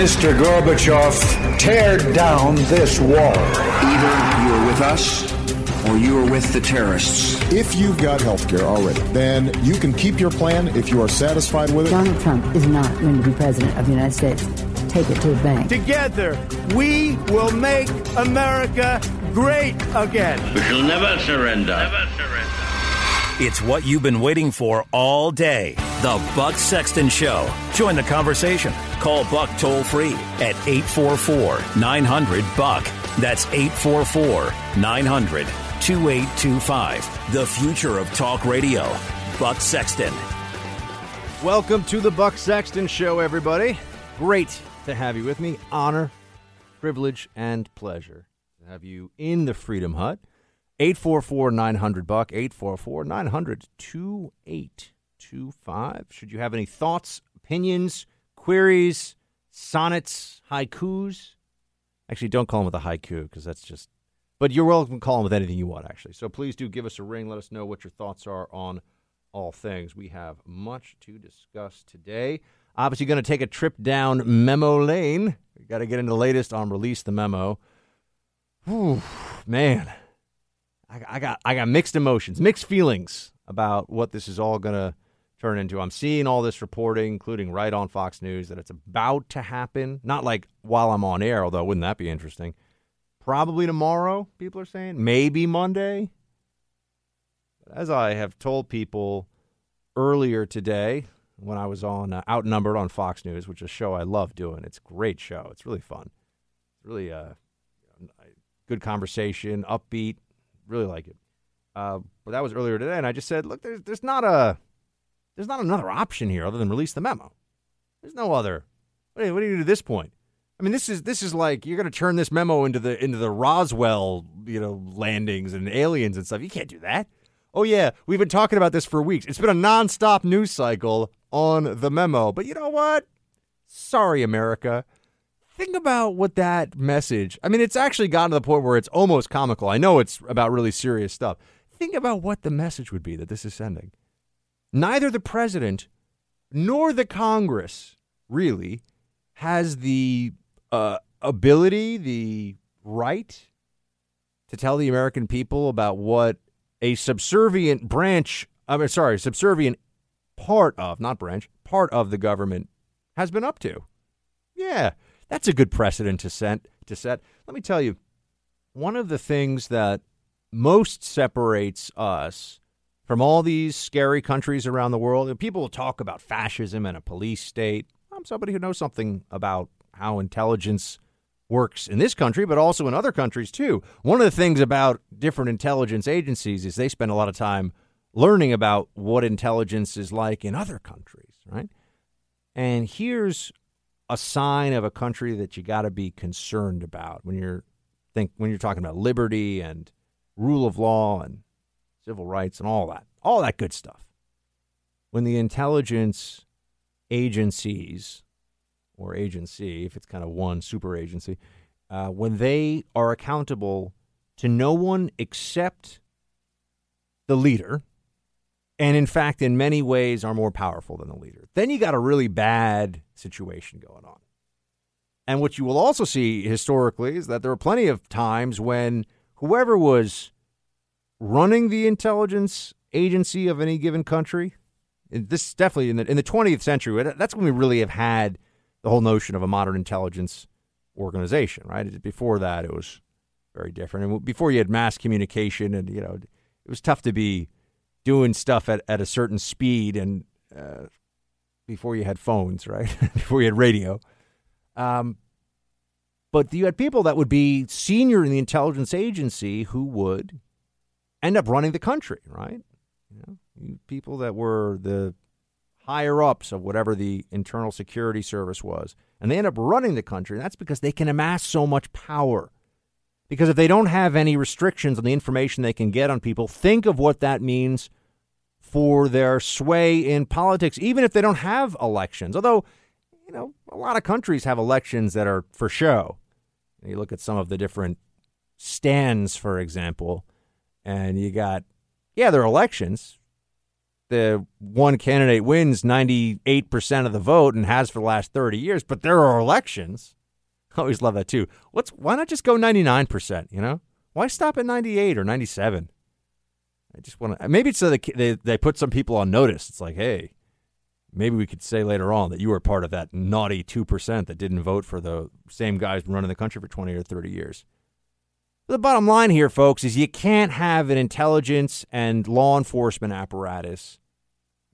Mr. Gorbachev, tear down this wall. Either you're with us or you're with the terrorists. If you've got health care already, then you can keep your plan if you are satisfied with it. Donald Trump is not going to be president of the United States. Take it to the bank. Together, we will make America great again. We shall never surrender. Never surrender. It's what you've been waiting for all day. The Buck Sexton Show. Join the conversation. Call Buck toll free at 844 900 Buck. That's 844 900 2825. The future of talk radio. Buck Sexton. Welcome to the Buck Sexton Show, everybody. Great to have you with me. Honor, privilege, and pleasure to have you in the Freedom Hut. 844 900 Buck, 844 900 2825. Should you have any thoughts, opinions, queries, sonnets, haikus? Actually, don't call them with a haiku because that's just. But you're welcome to call them with anything you want, actually. So please do give us a ring. Let us know what your thoughts are on all things. We have much to discuss today. Obviously, going to take a trip down memo lane. We got to get into the latest on release the memo. Whew, man, I, I got I got mixed emotions, mixed feelings about what this is all to turn into. I'm seeing all this reporting, including right on Fox News, that it's about to happen. Not like while I'm on air, although wouldn't that be interesting? Probably tomorrow, people are saying. Maybe Monday. But as I have told people earlier today, when I was on uh, Outnumbered on Fox News, which is a show I love doing, it's a great show. It's really fun. It's really uh, good conversation, upbeat. Really like it. Uh, but that was earlier today, and I just said, look, there's there's not a there's not another option here other than release the memo. There's no other. What do you, what do, you do this point? I mean, this is this is like you're going to turn this memo into the into the Roswell, you know, landings and aliens and stuff. You can't do that. Oh yeah, we've been talking about this for weeks. It's been a nonstop news cycle on the memo. But you know what? Sorry, America. Think about what that message. I mean, it's actually gotten to the point where it's almost comical. I know it's about really serious stuff. Think about what the message would be that this is sending neither the president nor the Congress really has the uh, ability, the right to tell the American people about what a subservient branch, I'm sorry, subservient part of, not branch, part of the government has been up to. Yeah, that's a good precedent to set. To set. Let me tell you, one of the things that most separates us from all these scary countries around the world. People will talk about fascism and a police state. I'm somebody who knows something about how intelligence works in this country, but also in other countries too. One of the things about different intelligence agencies is they spend a lot of time learning about what intelligence is like in other countries, right? And here's a sign of a country that you got to be concerned about when you're think when you're talking about liberty and rule of law and civil rights, and all that, all that good stuff. When the intelligence agencies, or agency, if it's kind of one super agency, uh, when they are accountable to no one except the leader, and in fact, in many ways, are more powerful than the leader, then you got a really bad situation going on. And what you will also see historically is that there are plenty of times when whoever was running the intelligence agency of any given country. This is definitely in the in the 20th century. That's when we really have had the whole notion of a modern intelligence organization. Right before that, it was very different. And before you had mass communication, and you know, it was tough to be doing stuff at, at a certain speed, and uh, before you had phones, right? before you had radio. Um, but you had people that would be senior in the intelligence agency who would end up running the country, right? You know, people that were the higher ups of whatever the internal security service was, and they end up running the country. And that's because they can amass so much power. Because if they don't have any restrictions on the information they can get on people, think of what that means for their sway in politics, even if they don't have elections. Although, you know, a lot of countries have elections that are for show. You look at some of the different stands, for example, and you got, yeah, there are elections. The one candidate wins 98% of the vote and has for the last 30 years, but there are elections. I always love that too. What's why not just go 99%, you know? Why stop at 98 or 97? I just want to maybe it's so they, they they put some people on notice. It's like, "Hey, maybe we could say later on that you were part of that naughty 2% that didn't vote for the same guys running the country for 20 or 30 years." The bottom line here, folks, is you can't have an intelligence and law enforcement apparatus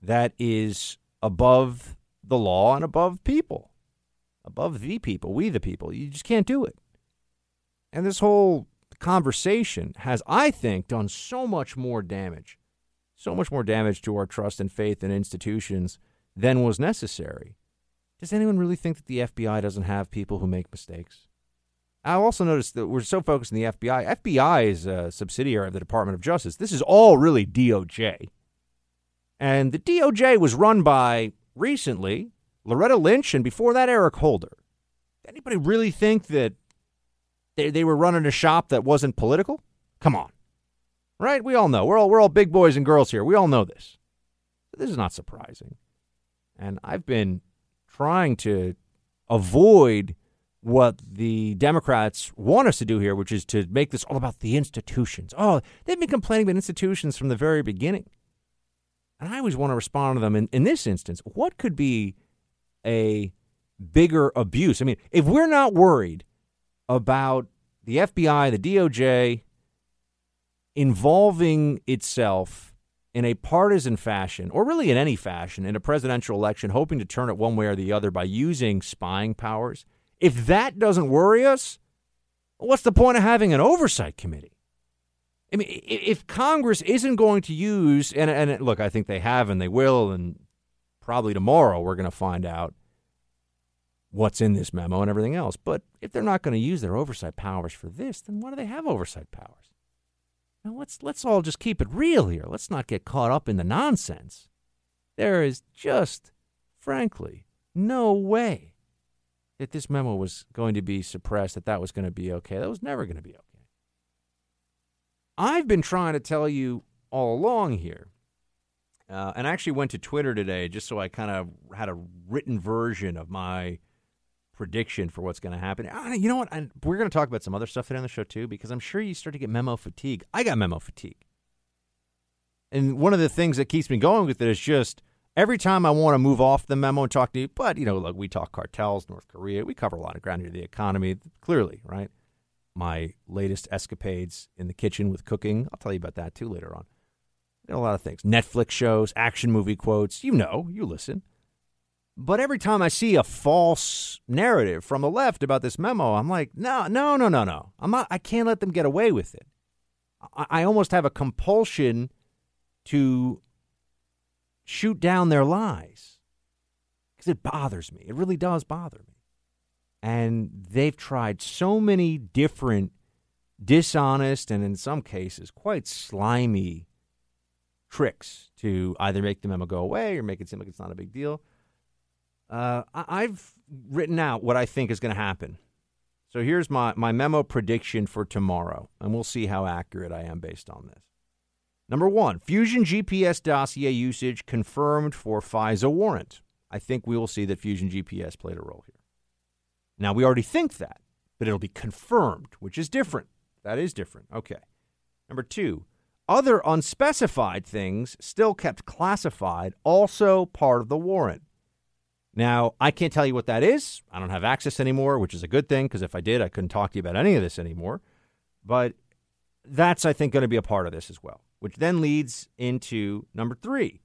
that is above the law and above people, above the people, we the people. You just can't do it. And this whole conversation has, I think, done so much more damage, so much more damage to our trust and faith in institutions than was necessary. Does anyone really think that the FBI doesn't have people who make mistakes? I also noticed that we're so focused on the FBI. FBI is a subsidiary of the Department of Justice. This is all really DOJ. And the DOJ was run by recently Loretta Lynch and before that Eric Holder. Anybody really think that they, they were running a shop that wasn't political? Come on. Right? We all know. We're all we're all big boys and girls here. We all know this. This is not surprising. And I've been trying to avoid what the Democrats want us to do here, which is to make this all about the institutions. Oh, they've been complaining about institutions from the very beginning. And I always want to respond to them in, in this instance. What could be a bigger abuse? I mean, if we're not worried about the FBI, the DOJ involving itself in a partisan fashion, or really in any fashion, in a presidential election, hoping to turn it one way or the other by using spying powers if that doesn't worry us, what's the point of having an oversight committee? I mean, if Congress isn't going to use, and, and look, I think they have and they will, and probably tomorrow we're going to find out what's in this memo and everything else. But if they're not going to use their oversight powers for this, then why do they have oversight powers? Now let's let's all just keep it real here. Let's not get caught up in the nonsense. There is just, frankly, no way that this memo was going to be suppressed, that that was going to be okay. That was never going to be okay. I've been trying to tell you all along here, uh, and I actually went to Twitter today just so I kind of had a written version of my prediction for what's going to happen. Uh, you know what? I, we're going to talk about some other stuff today on the show too, because I'm sure you start to get memo fatigue. I got memo fatigue. And one of the things that keeps me going with it is just every time I want to move off the memo and talk to you, but you know, like we talk cartels, North Korea, we cover a lot of ground here, the economy, clearly, right? My latest escapades in the kitchen with cooking, I'll tell you about that too later on. A lot of things, Netflix shows, action movie quotes, you know, you listen. But every time I see a false narrative from the left about this memo, I'm like, no, no, no, no, no. I'm not. I can't let them get away with it. I, I almost have a compulsion to shoot down their lies because it bothers me. It really does bother me. And they've tried so many different dishonest and in some cases quite slimy tricks to either make the memo go away or make it seem like it's not a big deal. Uh, I've written out what I think is going to happen. So here's my, my memo prediction for tomorrow, and we'll see how accurate I am based on this. Number one, Fusion GPS dossier usage confirmed for FISA warrant. I think we will see that Fusion GPS played a role here. Now, we already think that, but it'll be confirmed, which is different. That is different. Okay. Number two, other unspecified things still kept classified, also part of the warrant. Now, I can't tell you what that is. I don't have access anymore, which is a good thing because if I did, I couldn't talk to you about any of this anymore. But that's, I think, going to be a part of this as well which then leads into number three.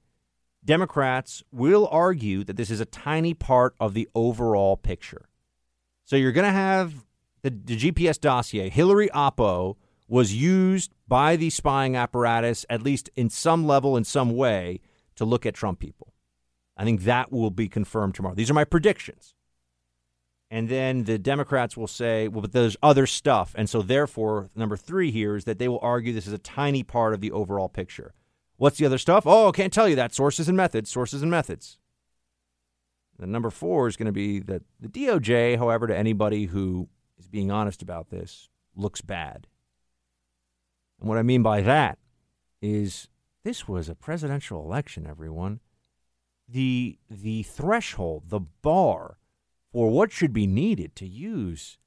Democrats will argue that this is a tiny part of the overall picture. So you're going to have the, the, GPS dossier. Hillary Oppo was used by the spying apparatus, at least in some level, in some way, to look at Trump people. I think that will be confirmed tomorrow. These are my predictions. And then the Democrats will say, well, but there's other stuff. And so, therefore, number three here is that they will argue this is a tiny part of the overall picture. What's the other stuff? Oh, I can't tell you that. Sources and methods, sources and methods. The number four is going to be that the DOJ, however, to anybody who is being honest about this, looks bad. And what I mean by that is this was a presidential election, everyone. The the threshold, the bar for what should be needed to use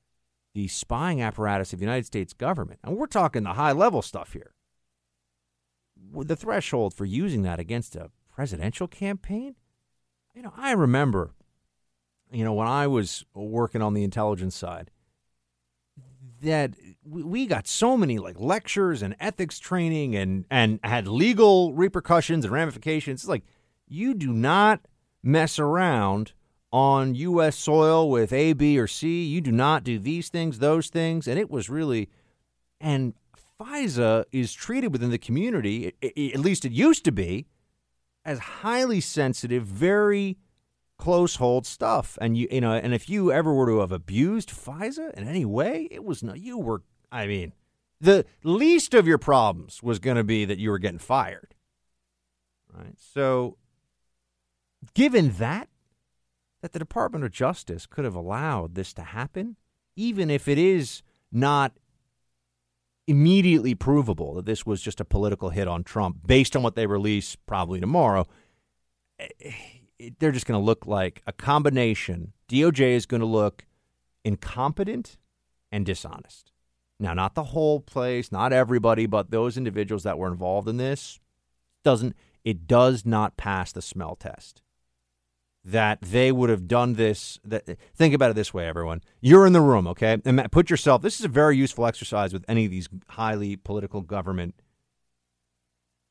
the spying apparatus of the United States government. And we're talking the high level stuff here. The threshold for using that against a presidential campaign? You know, I remember, you know, when I was working on the intelligence side, that we got so many like lectures and ethics training and and had legal repercussions and ramifications. It's like you do not mess around on U.S. soil with A, B, or C. You do not do these things, those things, and it was really and FISA is treated within the community, at least it used to be, as highly sensitive, very close hold stuff. And you you know, and if you ever were to have abused FISA in any way, it was no you were I mean, the least of your problems was going to be that you were getting fired. Right? So given that that the Department of Justice could have allowed this to happen, even if it is not immediately provable that this was just a political hit on Trump based on what they release probably tomorrow, eh, eh, they're just going to look like a combination. DOJ is going to look incompetent and dishonest. Now, not the whole place, not everybody, but those individuals that were involved in this doesn't it does not pass the smell test that they would have done this. That, think about it this way, everyone. You're in the room, okay? And put yourself, this is a very useful exercise with any of these highly political government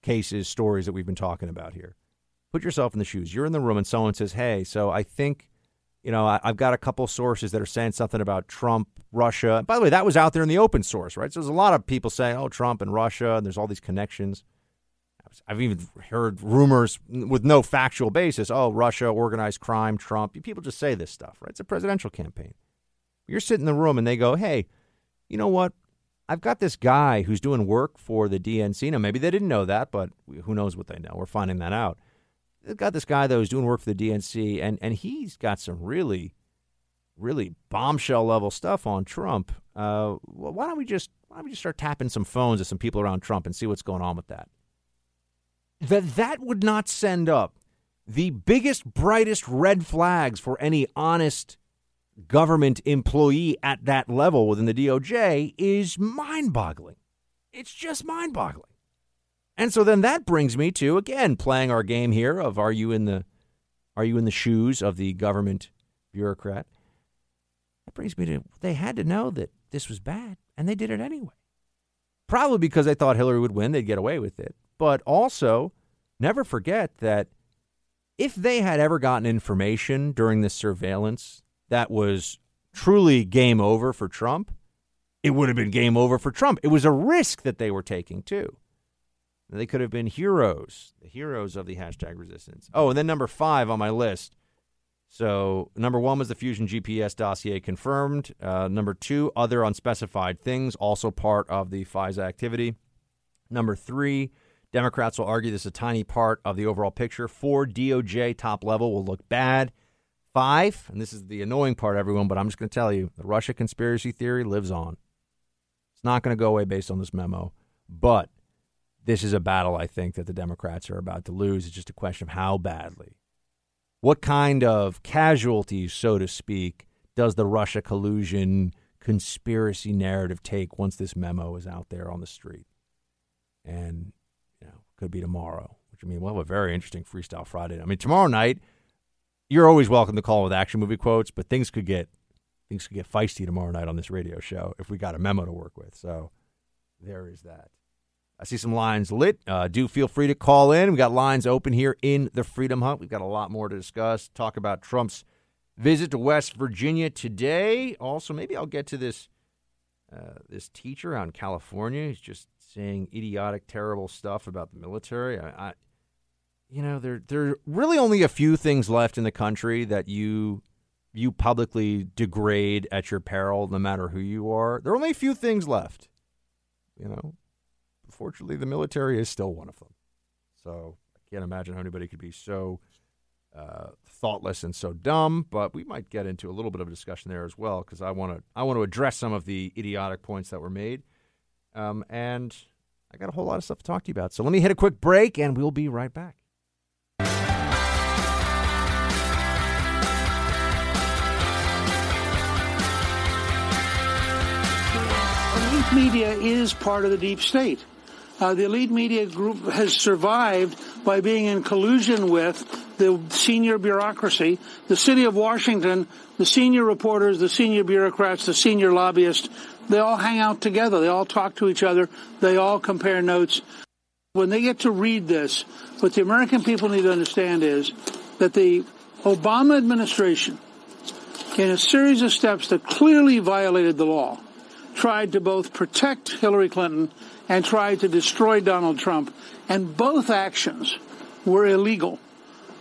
cases, stories that we've been talking about here. Put yourself in the shoes. You're in the room and someone says, hey, so I think, you know, I, have got a couple sources that are saying something about Trump, Russia. By the way, that was out there in the open source, right? So there's a lot of people saying, oh, Trump and Russia, and there's all these connections. I've even heard rumors with no factual basis. Oh, Russia, organized crime, Trump. People just say this stuff, right? It's a presidential campaign. You're sitting in the room and they go, hey, you know what? I've got this guy who's doing work for the DNC. Now, maybe they didn't know that, but who knows what they know? We're finding that out. They've got this guy, though, who's doing work for the DNC, and, and he's got some really, really bombshell level stuff on Trump. Uh, why don't we just why don't we just start tapping some phones of some people around Trump and see what's going on with that? that that would not send up the biggest, brightest red flags for any honest government employee at that level within the DOJ is mind boggling. It's just mind boggling. And so then that brings me to again playing our game here of are you in the are you in the shoes of the government bureaucrat? That brings me to they had to know that this was bad and they did it anyway. Probably because they thought Hillary would win, they'd get away with it. But also, never forget that if they had ever gotten information during this surveillance that was truly game over for Trump, it would have been game over for Trump. It was a risk that they were taking, too. They could have been heroes, the heroes of the hashtag resistance. Oh, and then number five on my list. So, number one was the Fusion GPS dossier confirmed. Uh, number two, other unspecified things, also part of the FISA activity. Number three, Democrats will argue this is a tiny part of the overall picture. Four, DOJ top level will look bad. Five, and this is the annoying part, everyone, but I'm just going to tell you the Russia conspiracy theory lives on. It's not going to go away based on this memo, but this is a battle I think that the Democrats are about to lose. It's just a question of how badly. What kind of casualties, so to speak, does the Russia collusion conspiracy narrative take once this memo is out there on the street? And you know, could be tomorrow, which I mean, we'll have a very interesting Freestyle Friday. I mean, tomorrow night, you're always welcome to call with action movie quotes, but things could get things could get feisty tomorrow night on this radio show if we got a memo to work with. So there is that. I see some lines lit. Uh, do feel free to call in. We've got lines open here in the Freedom Hut. We've got a lot more to discuss. Talk about Trump's visit to West Virginia today. Also, maybe I'll get to this uh, this teacher in California. He's just saying idiotic, terrible stuff about the military. I, I, you know, there there are really only a few things left in the country that you you publicly degrade at your peril, no matter who you are. There are only a few things left. You know, fortunately, the military is still one of them. So I can't imagine how anybody could be so uh, thoughtless and so dumb. But we might get into a little bit of a discussion there as well because I want to I want to address some of the idiotic points that were made. Um, and I got a whole lot of stuff to talk to you about. So let me hit a quick break, and we'll be right back. media is part of the deep state. Uh, the elite media group has survived by being in collusion with the senior bureaucracy, the city of Washington, the senior reporters, the senior bureaucrats, the senior lobbyists. They all hang out together. They all talk to each other. They all compare notes. When they get to read this, what the American people need to understand is that the Obama administration, in a series of steps that clearly violated the law, tried to both protect Hillary Clinton and tried to destroy Donald Trump. And both actions were illegal.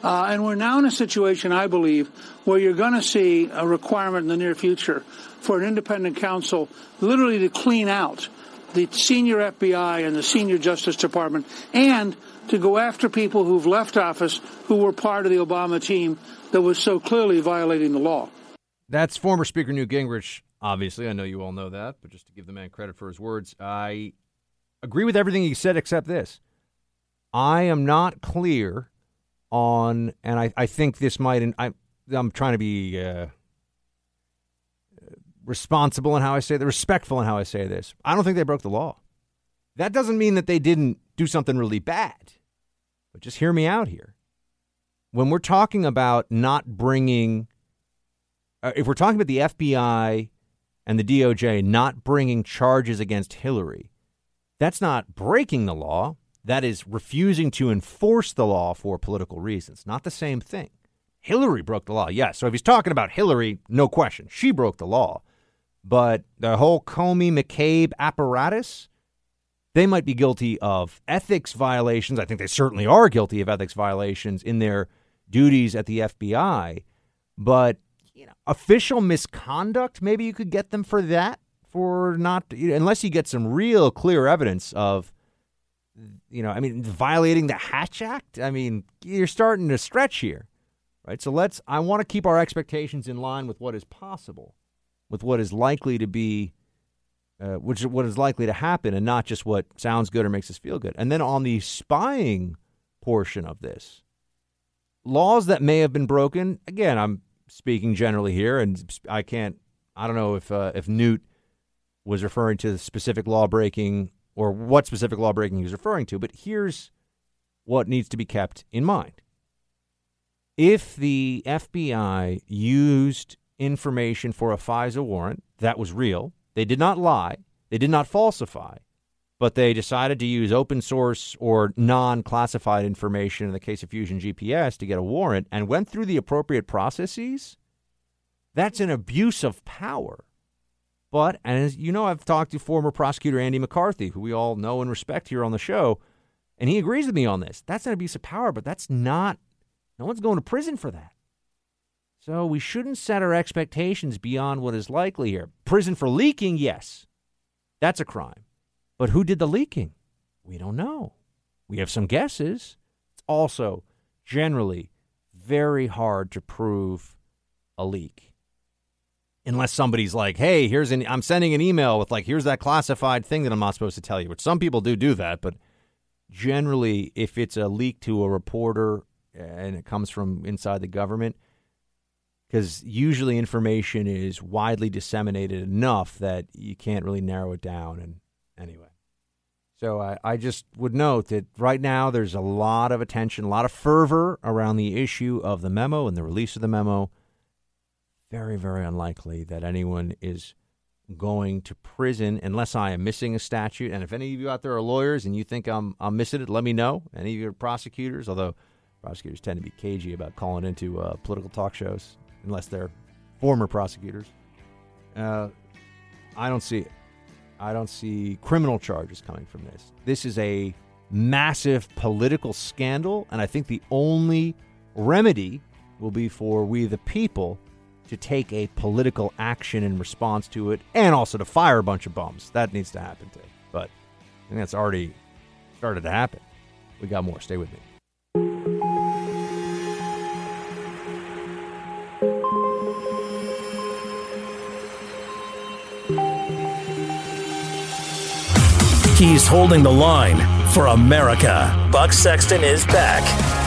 Uh, and we're now in a situation, I believe, where you're going to see a requirement in the near future for an independent counsel literally to clean out the senior FBI and the senior Justice Department and to go after people who've left office who were part of the Obama team that was so clearly violating the law. That's former Speaker Newt Gingrich Obviously, I know you all know that, but just to give the man credit for his words, I agree with everything he said except this. I am not clear on, and I, I think this might, and I, I'm trying to be uh, responsible in how I say that, respectful in how I say this. I don't think they broke the law. That doesn't mean that they didn't do something really bad, but just hear me out here. When we're talking about not bringing, uh, if we're talking about the FBI and the DOJ not bringing charges against Hillary, that's not breaking the law. That is refusing to enforce the law for political reasons. Not the same thing. Hillary broke the law, yes. So if he's talking about Hillary, no question. She broke the law. But the whole Comey McCabe apparatus, they might be guilty of ethics violations. I think they certainly are guilty of ethics violations in their duties at the FBI. But you know, official misconduct. Maybe you could get them for that, for not unless you get some real clear evidence of, you know, I mean, violating the Hatch Act. I mean, you're starting to stretch here, right? So let's. I want to keep our expectations in line with what is possible, with what is likely to be. Uh, which what is likely to happen, and not just what sounds good or makes us feel good. And then on the spying portion of this, laws that may have been broken. Again, I'm speaking generally here, and I can't. I don't know if uh, if Newt was referring to specific law breaking or what specific law breaking he was referring to, but here's what needs to be kept in mind. If the FBI used information for a FISA warrant that was real, they did not lie, they did not falsify, but they decided to use open source or non classified information in the case of Fusion GPS to get a warrant and went through the appropriate processes, that's an abuse of power. But, and as you know, I've talked to former prosecutor Andy McCarthy, who we all know and respect here on the show, and he agrees with me on this. That's an abuse of power, but that's not, no one's going to prison for that. So we shouldn't set our expectations beyond what is likely here. Prison for leaking, yes, that's a crime. But who did the leaking? We don't know. We have some guesses. It's also generally very hard to prove a leak. Unless somebody's like, hey, here's an, I'm sending an email with like, here's that classified thing that I'm not supposed to tell you, which some people do do that. But generally, if it's a leak to a reporter eh, and it comes from inside the government, because usually information is widely disseminated enough that you can't really narrow it down. And anyway. So I, I just would note that right now there's a lot of attention, a lot of fervor around the issue of the memo and the release of the memo. Very, very unlikely that anyone is going to prison unless I am missing a statute. And if any of you out there are lawyers and you think I'm I'm missing it, let me know. Any of your prosecutors, although prosecutors tend to be cagey about calling into uh, political talk shows unless they're former prosecutors. Uh, I don't see it. I don't see criminal charges coming from this. This is a massive political scandal, and I think the only remedy will be for we, the people, to take a political action in response to it and also to fire a bunch of bums. That needs to happen too. But I think that's already started to happen. We got more. Stay with me. He's holding the line for America. Buck Sexton is back.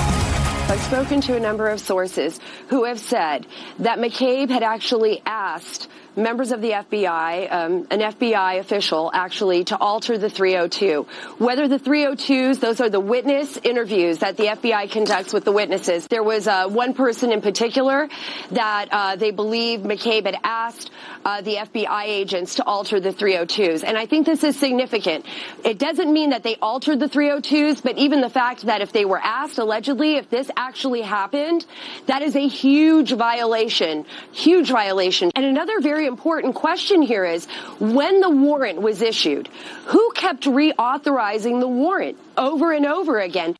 I've spoken to a number of sources who have said that McCabe had actually asked members of the FBI, um, an FBI official actually, to alter the 302. Whether the 302s, those are the witness interviews that the FBI conducts with the witnesses. There was uh, one person in particular that uh, they believe McCabe had asked uh, the FBI agents to alter the 302s. And I think this is significant. It doesn't mean that they altered the 302s, but even the fact that if they were asked, allegedly, if this actually happened, that is a huge violation, huge violation. And another very important question here is when the warrant was issued, who kept reauthorizing the warrant over and over again?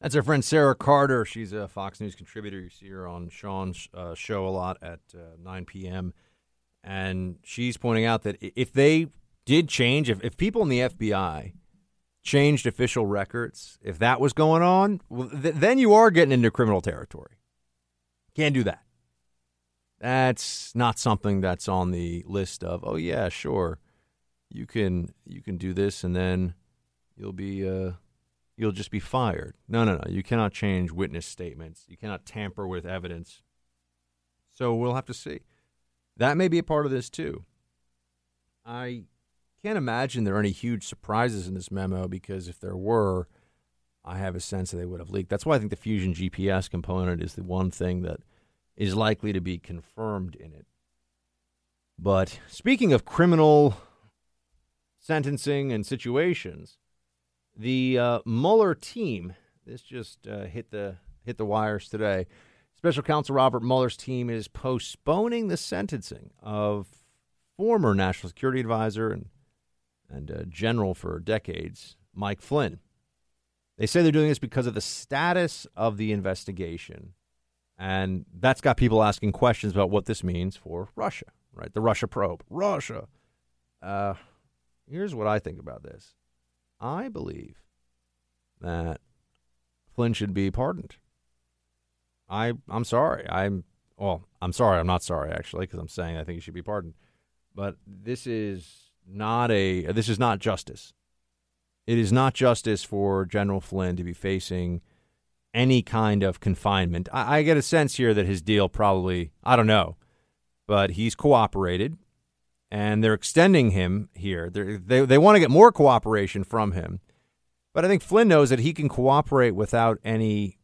That's our friend Sarah Carter. She's a Fox News contributor. You see her on Sean's uh, show a lot at uh, 9 p.m. And she's pointing out that if they did change, if, if people in the FBI changed official records, if that was going on, well, th- then you are getting into criminal territory. Can't do that. That's not something that's on the list of, oh yeah, sure. You can you can do this and then you'll be uh you'll just be fired. No, no, no. You cannot change witness statements. You cannot tamper with evidence. So we'll have to see. That may be a part of this too. I can't imagine there are any huge surprises in this memo because if there were, I have a sense that they would have leaked. That's why I think the Fusion GPS component is the one thing that is likely to be confirmed in it. But speaking of criminal sentencing and situations, the uh, Mueller team, this just uh, hit the hit the wires today. Special Counsel Robert Mueller's team is postponing the sentencing of former National Security Advisor and and uh, general for decades, Mike Flynn. They say they're doing this because of the status of the investigation and that's got people asking questions about what this means for Russia, right? The Russia probe. Russia. Uh, here's what I think about this I believe that Flynn should be pardoned. I, I'm sorry. I'm, well, I'm sorry. I'm not sorry, actually, because I'm saying I think he should be pardoned. But this is not a, this is not justice. It is not justice for General Flynn to be facing any kind of confinement. I, I, get a sense here that his deal probably, I don't know, but he's cooperated and they're extending him here. They're, they they want to get more cooperation from him. But I think Flynn knows that he can cooperate without any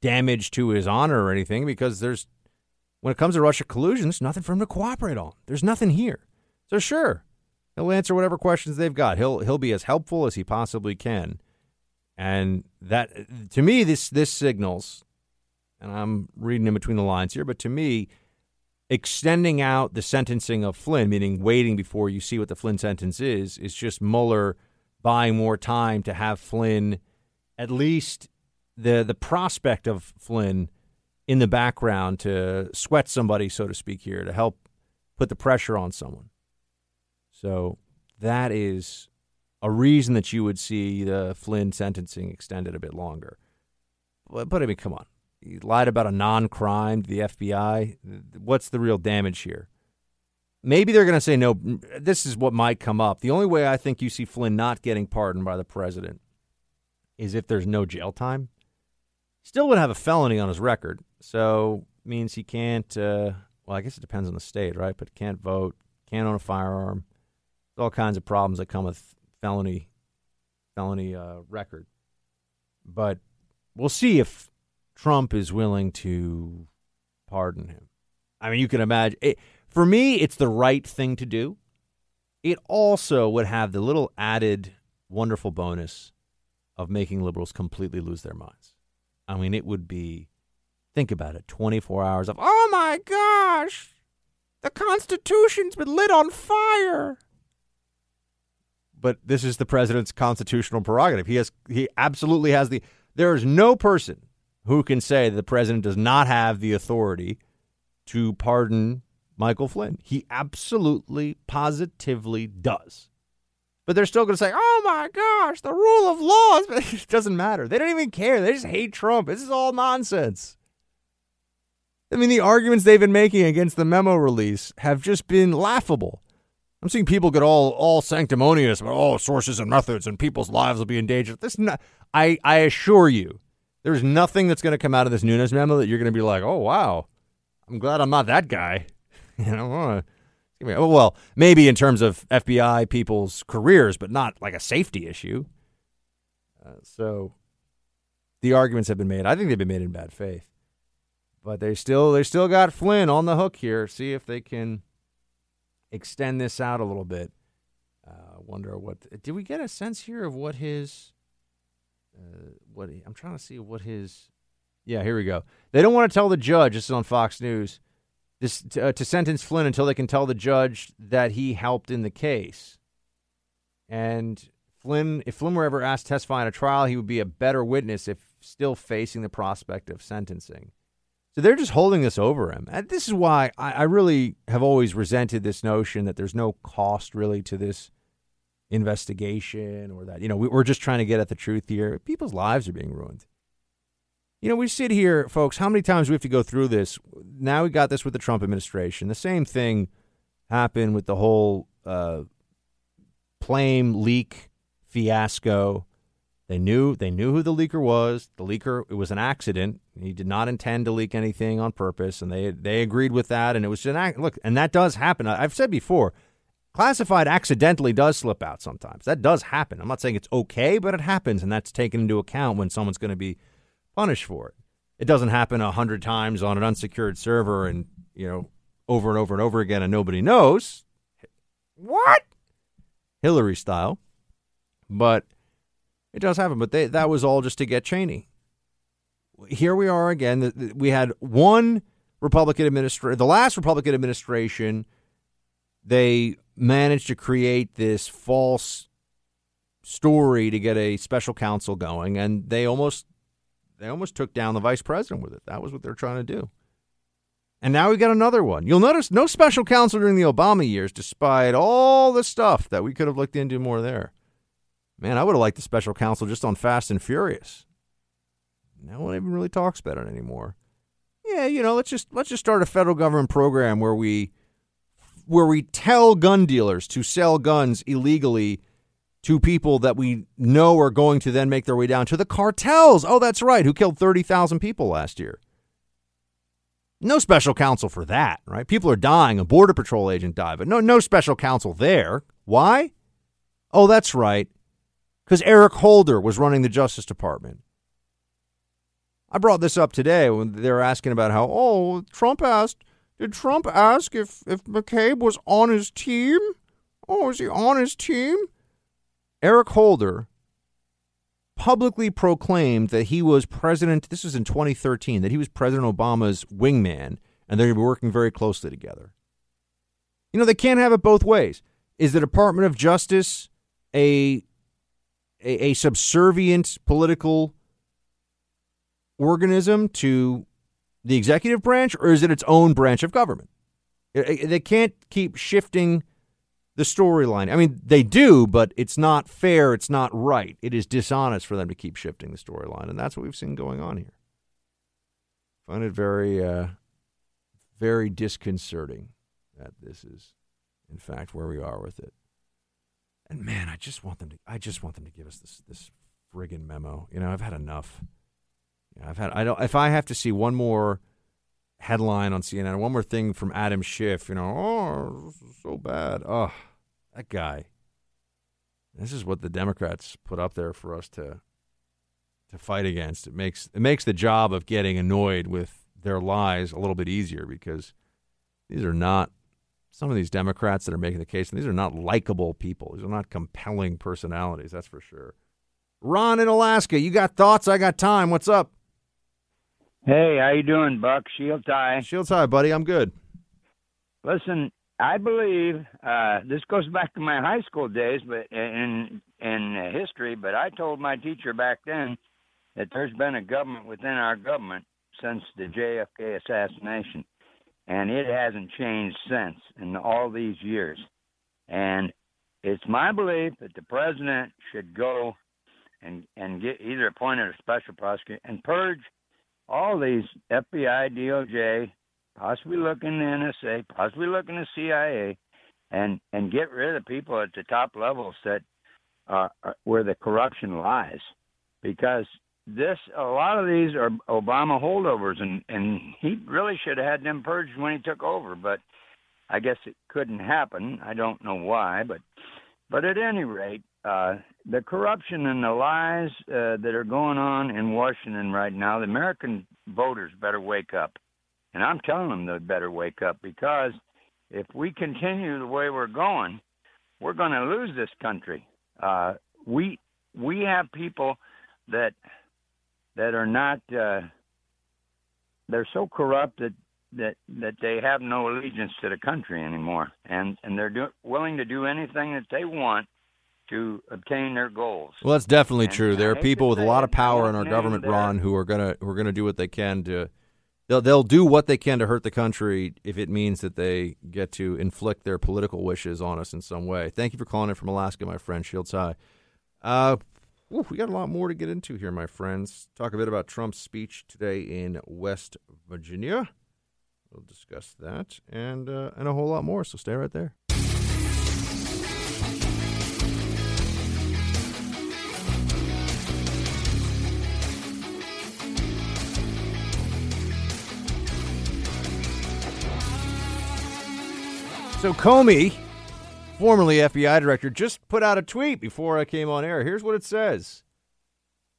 damage to his honor or anything because there's, when it comes to Russia collusion, there's nothing for him to cooperate on. There's nothing here. So sure, he'll answer whatever questions they've got. He'll he'll be as helpful as he possibly can. And that, to me, this this signals, and I'm reading in between the lines here, but to me, extending out the sentencing of Flynn, meaning waiting before you see what the Flynn sentence is, is just Mueller buying more time to have Flynn, at least the the prospect of Flynn in the background to sweat somebody, so to speak, here to help put the pressure on someone. So that is a reason that you would see the Flynn sentencing extended a bit longer. But, but I mean, come on. He lied about a non crime to the FBI. What's the real damage here? Maybe they're going to say no. This is what might come up. The only way I think you see Flynn not getting pardoned by the president is if there's no jail time. Still would have a felony on his record, so means he can't. Uh, well, I guess it depends on the state, right? But can't vote, can't own a firearm. All kinds of problems that come with felony felony uh, record. But we'll see if Trump is willing to pardon him. I mean, you can imagine. It, for me, it's the right thing to do. It also would have the little added wonderful bonus of making liberals completely lose their minds. I mean, it would be, think about it, 24 hours of, oh my gosh, the Constitution's been lit on fire but this is the president's constitutional prerogative. He has he absolutely has the there is no person who can say that the president does not have the authority to pardon Michael Flynn. He absolutely positively does. But they're still going to say, "Oh my gosh, the rule of law." It doesn't matter. They don't even care. They just hate Trump. This is all nonsense. I mean, the arguments they've been making against the memo release have just been laughable. I'm seeing people get all all sanctimonious about oh sources and methods and people's lives will be in danger. This not, I I assure you, there's nothing that's going to come out of this Nunes memo that you're going to be like, oh wow, I'm glad I'm not that guy. you know, uh, oh, well, maybe in terms of FBI people's careers, but not like a safety issue. Uh, so the arguments have been made. I think they've been made in bad faith, but they still they still got Flynn on the hook here. See if they can extend this out a little bit. Uh, wonder what did we get a sense here of what his uh, what I'm trying to see what his yeah here we go. They don't want to tell the judge. This is on Fox News. This to, uh, to sentence Flynn until they can tell the judge that he helped in the case. And Flynn, if Flynn were ever asked to testify in a trial, he would be a better witness if still facing the prospect of sentencing. So they're just holding this over him. And this is why I, I really have always resented this notion that there's no cost really to this investigation or that, you know, we, we're just trying to get at the truth here. People's lives are being ruined. You know, we sit here, folks, how many times we have to go through this? Now we got this with the Trump administration. The same thing happened with the whole uh, Plame leak fiasco. They knew they knew who the leaker was. The leaker it was an accident. He did not intend to leak anything on purpose, and they they agreed with that. And it was an act. Look, and that does happen. I've said before, classified accidentally does slip out sometimes. That does happen. I'm not saying it's okay, but it happens, and that's taken into account when someone's going to be punished for it. It doesn't happen a hundred times on an unsecured server, and you know over and over and over again, and nobody knows what Hillary style. But it does happen, but they, that was all just to get Cheney. Here we are again. We had one Republican administration, the last Republican administration, they managed to create this false story to get a special counsel going, and they almost they almost took down the vice president with it. That was what they're trying to do. And now we've got another one. You'll notice no special counsel during the Obama years, despite all the stuff that we could have looked into more there. Man, I would have liked the special counsel just on Fast and Furious. No one even really talks about it anymore. Yeah, you know, let's just let's just start a federal government program where we where we tell gun dealers to sell guns illegally to people that we know are going to then make their way down to the cartels. Oh, that's right, who killed 30,000 people last year. No special counsel for that, right? People are dying. A border patrol agent died, but no no special counsel there. Why? Oh, that's right because Eric Holder was running the Justice Department. I brought this up today when they were asking about how, oh, Trump asked, did Trump ask if, if McCabe was on his team? Oh, is he on his team? Eric Holder publicly proclaimed that he was president, this was in 2013, that he was President Obama's wingman, and they're going to be working very closely together. You know, they can't have it both ways. Is the Department of Justice a a, a subservient political organism to the executive branch, or is it its own branch of government? They can't keep shifting the storyline. I mean, they do, but it's not fair. It's not right. It is dishonest for them to keep shifting the storyline, and that's what we've seen going on here. I find it very, uh, very disconcerting that this is, in fact, where we are with it. And man, I just want them to. I just want them to give us this this friggin' memo. You know, I've had enough. I've had. I don't. If I have to see one more headline on CNN, one more thing from Adam Schiff, you know, oh, so bad. Oh, that guy. This is what the Democrats put up there for us to to fight against. It makes it makes the job of getting annoyed with their lies a little bit easier because these are not some of these Democrats that are making the case, and these are not likable people. These are not compelling personalities, that's for sure. Ron in Alaska, you got thoughts? I got time. What's up? Hey, how you doing, Buck? Shield tie. Shield tie, buddy. I'm good. Listen, I believe uh, this goes back to my high school days, but in in history. But I told my teacher back then that there's been a government within our government since the JFK assassination and it hasn't changed since in all these years. And it's my belief that the president should go and and get either appointed a special prosecutor and purge all these FBI, DOJ, possibly looking the NSA, possibly looking the CIA, and and get rid of people at the top levels that uh, where the corruption lies, because this a lot of these are Obama holdovers, and and he really should have had them purged when he took over, but I guess it couldn't happen. I don't know why, but but at any rate, uh, the corruption and the lies uh, that are going on in Washington right now, the American voters better wake up, and I'm telling them they better wake up because if we continue the way we're going, we're going to lose this country. Uh, we we have people that that are not uh, they're so corrupt that that that they have no allegiance to the country anymore, and and they're do, willing to do anything that they want to obtain their goals. Well, that's definitely And true. I There are people with a lot of power in our government, their- Ron, who are gonna who are gonna do what they can to. They'll they'll do what they can to hurt the country if it means that they get to inflict their political wishes on us in some way. Thank you for calling in from Alaska, my friend. Shields high. Uh, ooh, we got a lot more to get into here, my friends. Talk a bit about Trump's speech today in West Virginia. We'll discuss that and uh, and a whole lot more. So stay right there. So Comey, formerly FBI director, just put out a tweet before I came on air. Here's what it says.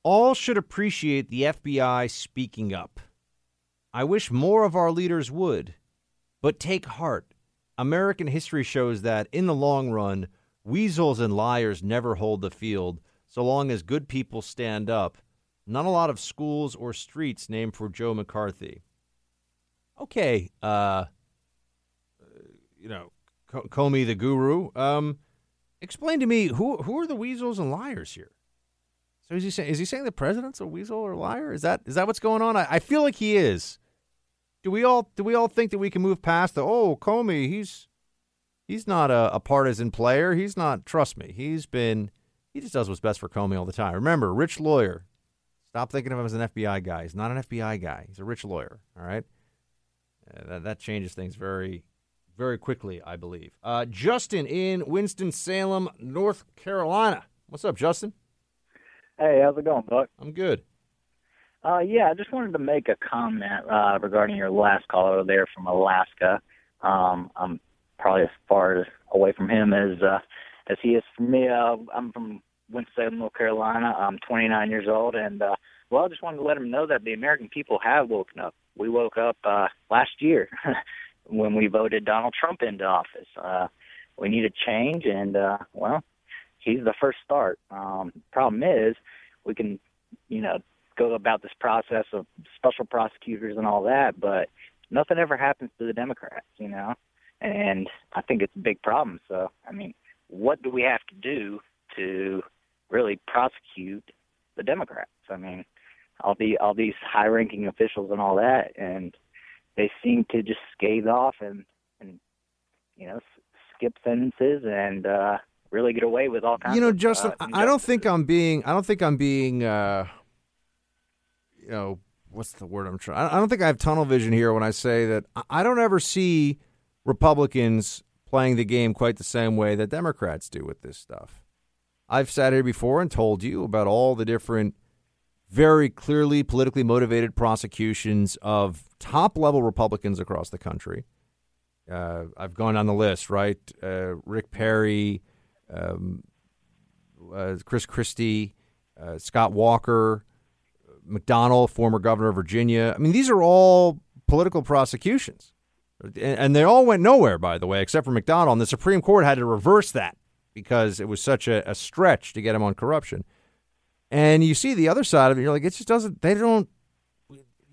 All should appreciate the FBI speaking up. I wish more of our leaders would, but take heart. American history shows that in the long run, weasels and liars never hold the field so long as good people stand up. Not a lot of schools or streets named for Joe McCarthy. Okay, uh, you know, Comey the guru. Um, explain to me who who are the weasels and liars here? So is he saying is he saying the president's a weasel or liar? Is that is that what's going on? I, I feel like he is. Do we all do we all think that we can move past the oh Comey he's he's not a, a partisan player. He's not. Trust me, he's been he just does what's best for Comey all the time. Remember, rich lawyer. Stop thinking of him as an FBI guy. He's not an FBI guy. He's a rich lawyer. All right. Uh, that, that changes things very, very quickly, I believe. Uh, Justin in Winston-Salem, North Carolina. What's up, Justin? Hey, how's it going, Buck? I'm good. Uh, yeah, I just wanted to make a comment uh, regarding your last caller there from Alaska. Um, I'm probably as far as away from him as uh, as he is from me. Uh, I'm from Winston, Salem, North Carolina. I'm 29 years old, and uh, well, I just wanted to let him know that the American people have woken up. We woke up uh, last year when we voted Donald Trump into office. Uh, we need a change, and uh, well, he's the first start. Um, problem is, we can, you know, go about this process of special prosecutors and all that, but nothing ever happens to the Democrats, you know, and I think it's a big problem. So, I mean, what do we have to do to really prosecute the Democrats? I mean, all the all these high-ranking officials and all that, and they seem to just scathe off and and you know s- skip sentences and uh really get away with all kinds. You know, of, Justin, uh, I don't think I'm being. I don't think I'm being. Uh, you know, what's the word I'm trying? I don't think I have tunnel vision here when I say that I- I don't ever see Republicans playing the game quite the same way that Democrats do with this stuff. I've sat here before and told you about all the different, very clearly politically motivated prosecutions of top level Republicans across the country. Uh, I've gone down the list, right? Uh, Rick Perry, um, uh, Chris Christie, uh, Scott Walker, McDonnell, former governor of Virginia. I mean, these are all political prosecutions. And, and they all went nowhere, by the way, except for McDonnell. And the Supreme Court had to reverse that because it was such a, a stretch to get him on corruption. And you see the other side of it, you're like, it just doesn't, they don't,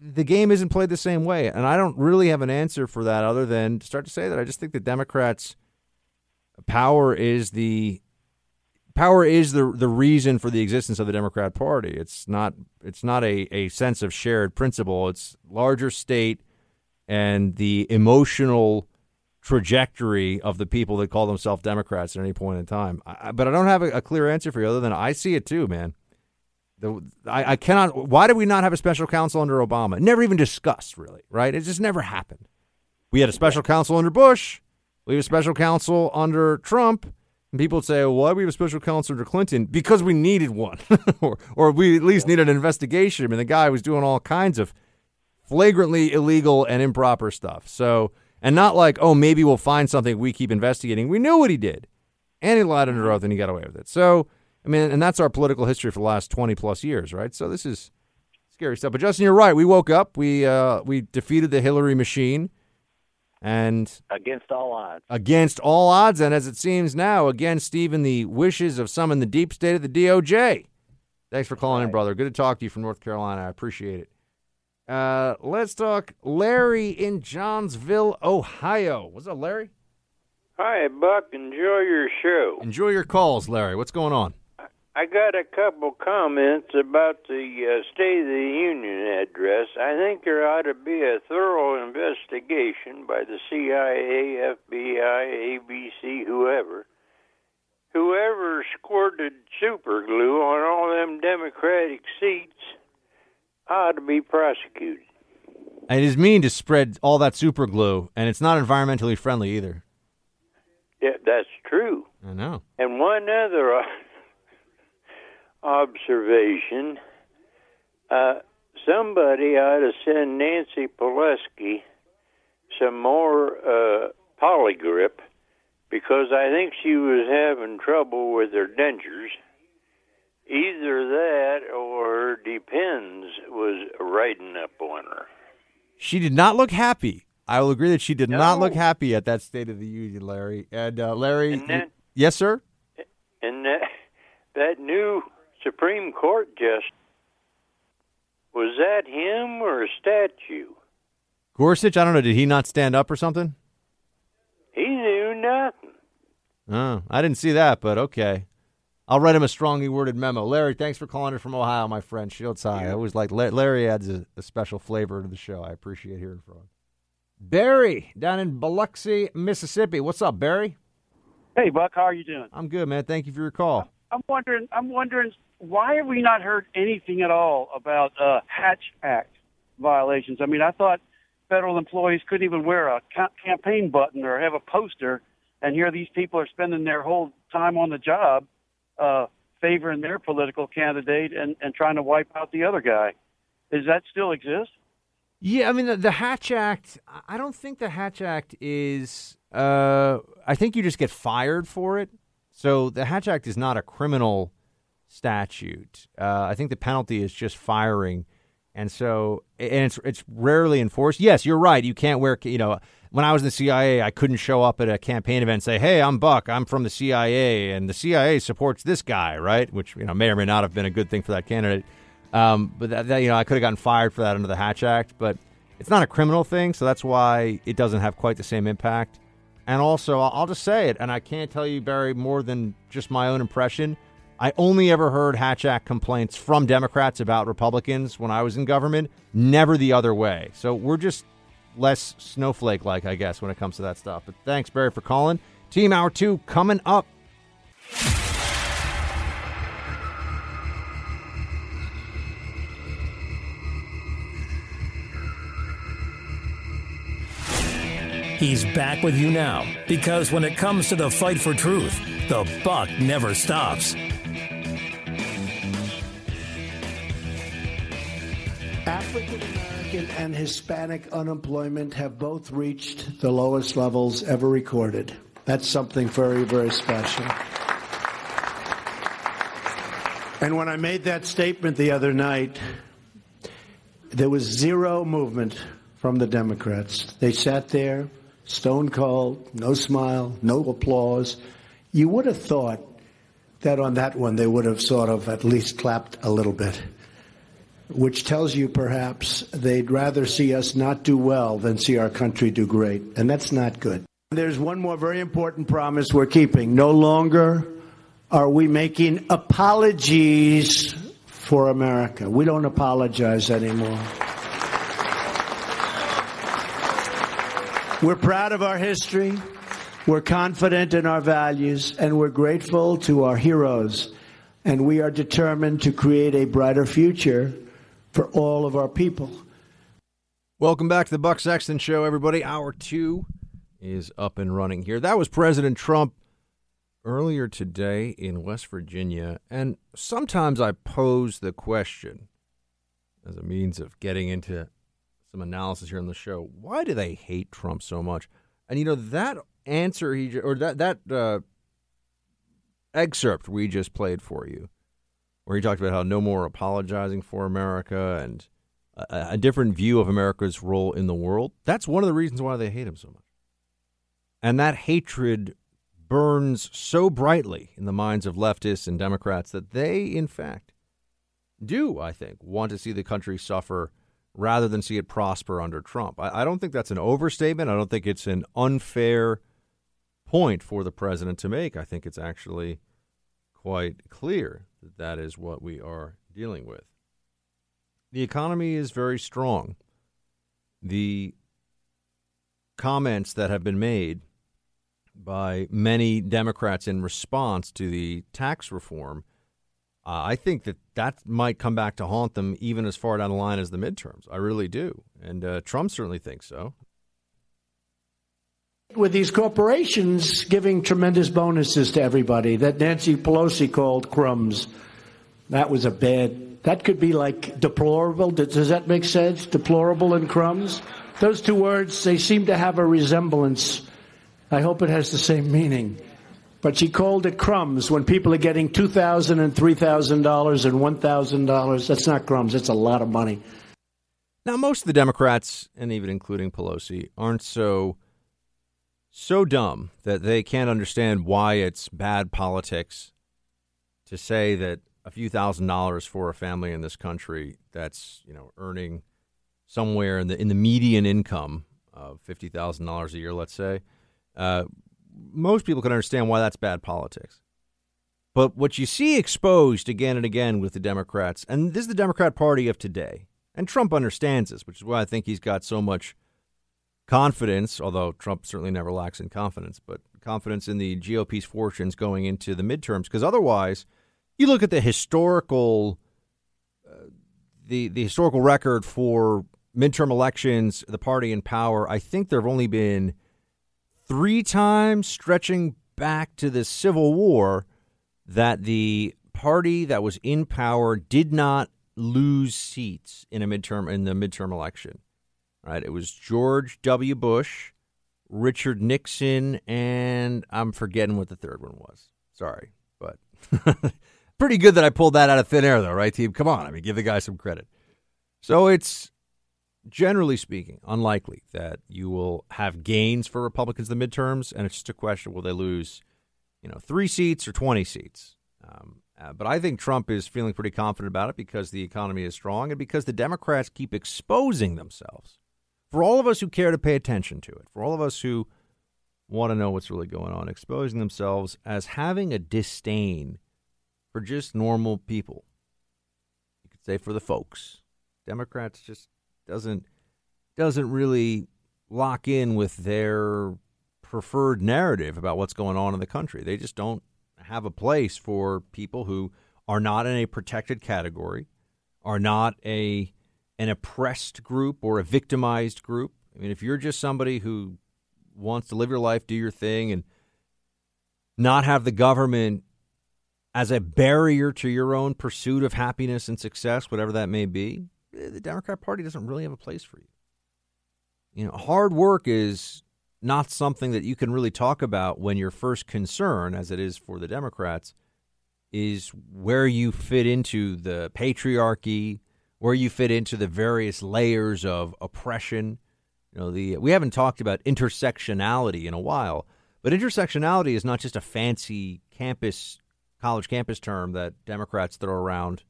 the game isn't played the same way. And I don't really have an answer for that other than to start to say that I just think the Democrats' power is the power is the the reason for the existence of the Democrat Party. It's not it's not a, a sense of shared principle. It's larger state and the emotional trajectory of the people that call themselves Democrats at any point in time. I, but I don't have a, a clear answer for you other than I see it too, man. The, I, I cannot. Why did we not have a special counsel under Obama? Never even discussed, really. Right? It just never happened. We had a special counsel under Bush. We have a special counsel under Trump. And people would say, well, why do we have a special counsel under Clinton? Because we needed one, or, or we at least needed an investigation. I mean, the guy was doing all kinds of flagrantly illegal and improper stuff. So, and not like, oh, maybe we'll find something we keep investigating. We knew what he did. And he lied under oath and he got away with it. So, I mean, and that's our political history for the last 20 plus years, right? So this is scary stuff. But Justin, you're right. We woke up. We uh, we defeated the Hillary machine, and against all odds. Against all odds, and as it seems now, against even the wishes of some in the deep state of the DOJ. Thanks for calling right. in, brother. Good to talk to you from North Carolina. I appreciate it. Uh, let's talk Larry in Johnsville, Ohio. What's up, Larry? Hi, Buck. Enjoy your show. Enjoy your calls, Larry. What's going on? I got a couple comments about the uh, State of the Union address. I think there ought to be a thorough investigation by the CIA, FBI, ABC, whoever. Whoever squirted super glue on all them Democratic seats ought to be prosecuted. It is mean to spread all that super glue, and it's not environmentally friendly either. Yeah, that's true. I know. And one other observation. Uh, somebody ought to send Nancy Pelosi some more uh, Poligrip because I think she was having trouble with her dentures. Either that or her Depends was riding up on her. She did not look happy. I will agree that she did no. not look happy at that State of the Union, Larry. And uh, Larry, and that, yes, sir. And that that new Supreme Court just was that him or a statue? Gorsuch, I don't know. Did he not stand up or something? He knew nothing. Oh, I didn't see that, but okay. I'll write him a strongly worded memo. Larry, thanks for calling in from Ohio, my friend. Shields high. I always like Larry adds a, a, special flavor to the show. I appreciate hearing from him. Barry down in Biloxi, Mississippi. What's up, Barry? Hey, Buck. How are you doing? I'm good, man. Thank you for your call. I'm wondering. I'm wondering why have we not heard anything at all about uh, Hatch Act violations? I mean, I thought federal employees couldn't even wear a ca- campaign button or have a poster, and here these people are spending their whole time on the job uh, favoring their political candidate and, and trying to wipe out the other guy. Does that still exist? Yeah, I mean the, the Hatch Act. I don't think the Hatch Act is. Uh, I think you just get fired for it. So the Hatch Act is not a criminal statute. Uh, I think the penalty is just firing, and so and it's it's rarely enforced. Yes, you're right. You can't wear you know. When I was in the CIA, I couldn't show up at a campaign event and say, "Hey, I'm Buck. I'm from the CIA, and the CIA supports this guy," right? Which you know may or may not have been a good thing for that candidate. Um, but that, that, you know, I could have gotten fired for that under the Hatch Act. But it's not a criminal thing, so that's why it doesn't have quite the same impact. And also, I'll just say it, and I can't tell you, Barry, more than just my own impression. I only ever heard Hatch Act complaints from Democrats about Republicans when I was in government, never the other way. So we're just less snowflake like, I guess, when it comes to that stuff. But thanks, Barry, for calling. Team Hour 2 coming up. He's back with you now because when it comes to the fight for truth, the buck never stops. African American and Hispanic unemployment have both reached the lowest levels ever recorded. That's something very, very special. And when I made that statement the other night, there was zero movement from the Democrats. They sat there, stone cold, no smile, no applause. You would have thought that on that one they would have sort of at least clapped a little bit which tells you perhaps they'd rather see us not do well than see our country do great. And that's not good. There's one more very important promise we're keeping. No longer are we making apologies for America. We don't apologize anymore. We're proud of our history. We're confident in our values and we're grateful to our heroes. And we are determined to create a brighter future for all of our people. Welcome back to the Buck Sexton Show, everybody. Hour two is up and running here. That was President Trump earlier today in West Virginia. And sometimes I pose the question as a means of getting into some analysis here on the show why do they hate Trump so much? And you know, that answer he or that, that uh, excerpt we just played for you, where he talked about how no more apologizing for America and a, a different view of America's role in the world. That's one of the reasons why they hate him so much. And that hatred burns so brightly in the minds of leftists and Democrats that they, in fact, do, I think, want to see the country suffer rather than see it prosper under Trump. I, I, don't think that's an overstatement. I don't think it's an unfair point for the president to make. I think it's actually quite clear that that is what we are dealing with. The economy is very strong. The comments that have been made by many Democrats in response to the tax reform, uh, I think that that might come back to haunt them even as far down the line as the midterms. I really do. And uh, Trump certainly thinks so. With these corporations giving tremendous bonuses to everybody that Nancy Pelosi called crumbs, that was a bad. That could be like deplorable. Does that make sense? Deplorable and crumbs? Those two words, they seem to have a resemblance I hope it has the same meaning. But she called it crumbs when people are getting $2,000 and $3,000 and $1,000. That's not crumbs, that's a lot of money. Now, most of the Democrats, and even including Pelosi, aren't so so dumb that they can't understand why it's bad politics to say that a few thousand dollars for a family in this country that's you know earning somewhere in the in the median income of fifty thousand dollars a year, let's say, uh, most people can understand why that's bad politics. But what you see exposed again and again with the Democrats, and this is the Democrat Party of today, and Trump understands this, which is why I think he's got so much confidence, although Trump certainly never lacks in confidence, but confidence in the GOP's fortunes going into the midterms. Because otherwise, you look at the historical, uh, the the historical record for midterm elections, the party in power. I think there have only been three times stretching back to the Civil War that the party that was in power did not lose seats in a midterm in the midterm election. Right? It was George W. Bush, Richard Nixon, and I'm forgetting what the third one was. Sorry, but pretty good that I pulled that out of thin air, though, right, team? Come on, I mean, give the guy some credit. So it's generally speaking, unlikely that you will have gains for Republicans in the midterms, and it's just a question: will they lose, you know, three seats or twenty seats? Um, uh, but I think Trump is feeling pretty confident about it because the economy is strong and because the Democrats keep exposing themselves. For all of us who care to pay attention to it, for all of us who want to know what's really going on, exposing themselves as having a disdain for just normal people. You could say for the folks. Democrats just doesn't doesn't really lock in with their preferred narrative about what's going on in the country. They just don't have a place for people who are not in a protected category, are not a an oppressed group or a victimized group. I mean, if you're just somebody who wants to live your life, do your thing, and not have the government as a barrier to your own pursuit of happiness and success, whatever that may be, the Democrat Party doesn't really have a place for you. You know, hard work is not something that you can really talk about when your first concern, as it is for the Democrats, is where you fit into the patriarchy, where you fit into the various layers of oppression. You know, the we haven't talked about intersectionality in a while, but intersectionality is not just a fancy campus college campus term that Democrats throw around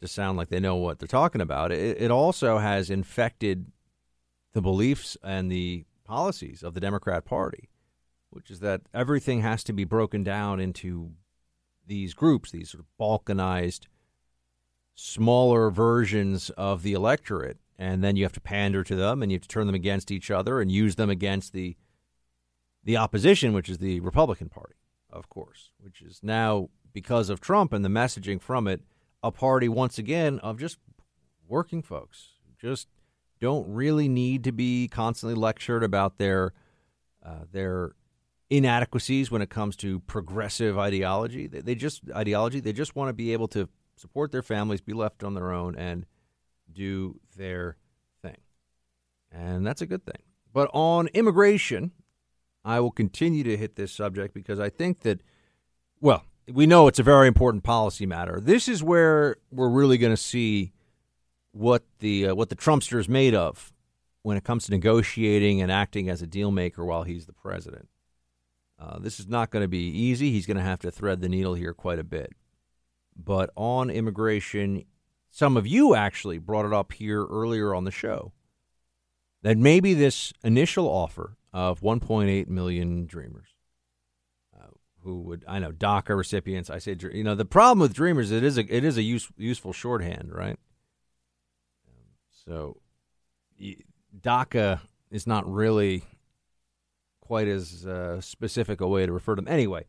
to sound like they know what they're talking about. It, it also has infected the beliefs and the policies of the Democrat Party, which is that everything has to be broken down into these groups, these sort of balkanized, smaller versions of the electorate. And then you have to pander to them and you have to turn them against each other and use them against the the opposition, which is the Republican Party, of course, which is now because of Trump and the messaging from it a party once again of just working folks, just don't really need to be constantly lectured about their uh, their inadequacies when it comes to progressive ideology. They, they just ideology. They just want to be able to support their families, be left on their own, and do their thing, and that's a good thing. But on immigration, I will continue to hit this subject because I think that, well, we know it's a very important policy matter. This is where we're really going to see what the uh, what the Trumpster is made of when it comes to negotiating and acting as a deal maker while he's the president. Uh, this is not going to be easy. He's going to have to thread the needle here quite a bit. But on immigration, some of you actually brought it up here earlier on the show that maybe this initial offer of 1.8 million dreamers who would I know DACA recipients. I say you know the problem with dreamers it is a it is a use, useful shorthand, right? So DACA is not really quite as uh, specific a way to refer to them. Anyway,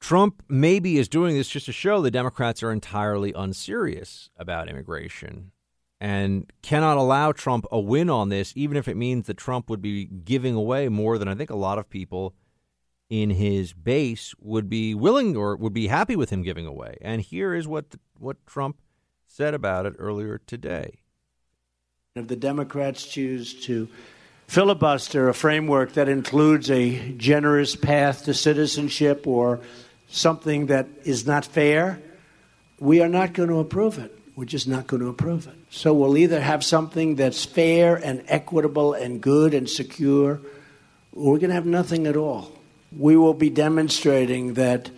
Trump maybe is doing this just to show the Democrats are entirely unserious about immigration and cannot allow Trump a win on this, even if it means that Trump would be giving away more than I think a lot of people in his base would be willing or would be happy with him giving away. And here is what what Trump said about it earlier today. If the Democrats choose to filibuster a framework that includes a generous path to citizenship or something that is not fair, we are not going to approve it. We're just not going to approve it. So we'll either have something that's fair and equitable and good and secure, or we're going to have nothing at all. We will be demonstrating that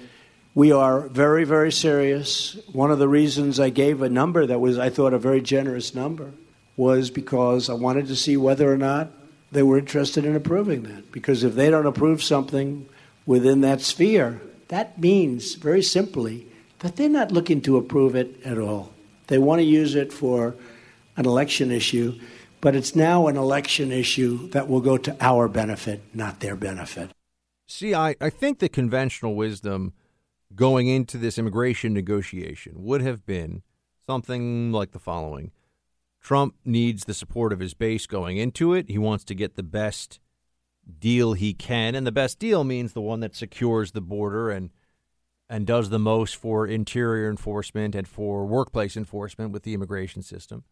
we are very, very serious. One of the reasons I gave a number that was, I thought, a very generous number was because I wanted to see whether or not they were interested in approving that. Because if they don't approve something within that sphere, that means very simply that they're not looking to approve it at all. They want to use it for an election issue, but it's now an election issue that will go to our benefit, not their benefit. See, I, I think the conventional wisdom going into this immigration negotiation would have been something like the following Trump needs the support of his base going into it. He wants to get the best deal he can, and the best deal means the one that secures the border and and does the most for interior enforcement and for workplace enforcement with the immigration system.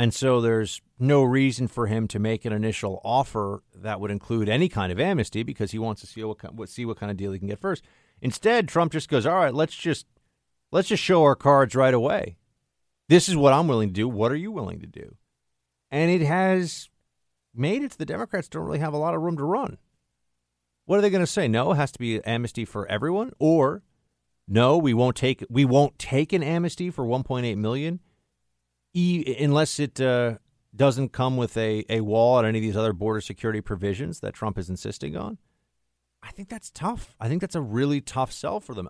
And so there's no reason for him to make an initial offer that would include any kind of amnesty because he wants to see what see what kind of deal he can get first. Instead, Trump just goes, "All right, let's just let's just show our cards right away. This is what I'm willing to do. What are you willing to do? And it has made it so the Democrats don't really have a lot of room to run. What are they going to say? No, it has to be amnesty for everyone, or no, we won't take we won't take an amnesty for 1.8 million, unless it uh, doesn't come with a, a wall and any of these other border security provisions that Trump is insisting on. I think that's tough. I think that's a really tough sell for them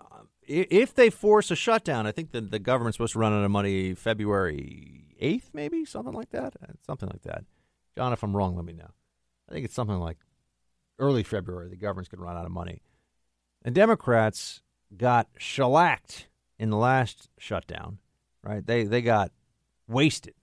if they force a shutdown, I think the, the government's supposed to run out of money February 8th, maybe something like that. Uh, something like that. John, if I'm wrong, let me know. I think it's something like early February. The government's going to run out of money. And Democrats got shellacked in the last shutdown, right? They they got wasted,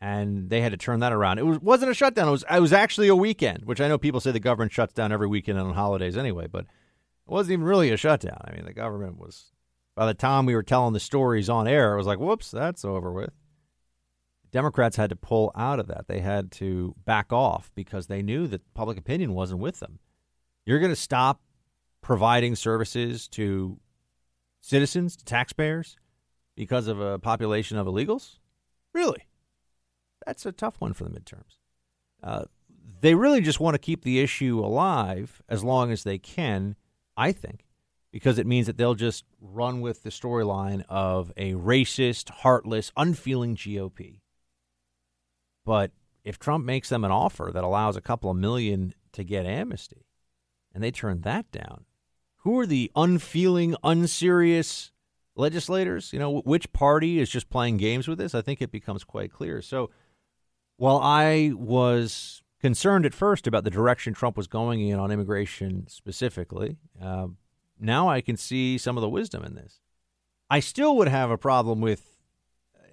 and they had to turn that around. It was wasn't a shutdown. It was it was actually a weekend, which I know people say the government shuts down every weekend on holidays anyway, but it wasn't even really a shutdown. I mean, the government was, by the time we were telling the stories on air, it was like, whoops, that's over with. Democrats had to pull out of that. They had to back off because they knew that public opinion wasn't with them. You're going to stop providing services to citizens, to taxpayers, because of a population of illegals? Really? That's a tough one for the midterms. Uh, they really just want to keep the issue alive as long as they can I think, because it means that they'll just run with the storyline of a racist, heartless, unfeeling GOP. But if Trump makes them an offer that allows a couple of million to get amnesty and they turn that down, who are the unfeeling, unserious legislators? You know, which party is just playing games with this? I think it becomes quite clear. So while I was concerned at first about the direction Trump was going in on immigration specifically. Uh, now I can see some of the wisdom in this. I still would have a problem with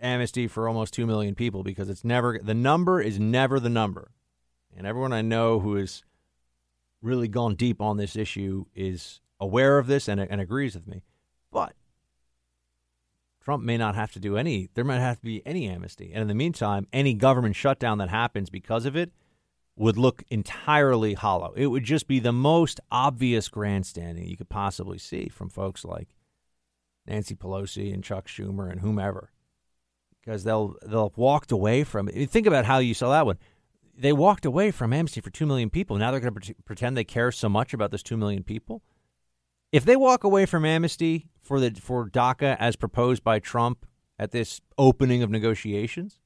amnesty for almost 2 million people because it's never the number is never the number. And everyone I know who is really gone deep on this issue is aware of this and, and agrees with me. But Trump may not have to do any, there might have to be any amnesty. And in the meantime, any government shutdown that happens because of it would look entirely hollow. It would just be the most obvious grandstanding you could possibly see from folks like Nancy Pelosi and Chuck Schumer and whomever. Because they'll they'll walked away from it. Think about how you saw that one. They walked away from amnesty for two million people. Now they're going to pretend they care so much about those two million people. If they walk away from amnesty for the for DACA as proposed by Trump at this opening of negotiations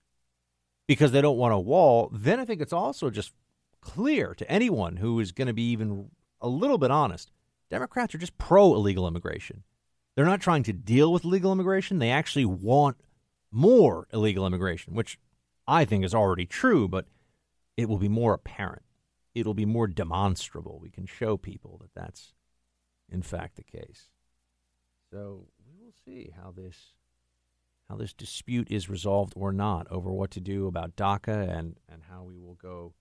because they don't want a wall, then I think it's also just clear to anyone who is going to be even a little bit honest. Democrats are just pro illegal immigration. They're not trying to deal with legal immigration. They actually want more illegal immigration, which I think is already true, but it will be more apparent. It'll be more demonstrable. We can show people that that's in fact the case. So we will see how this how this dispute is resolved or not over what to do about DACA and, and how we will go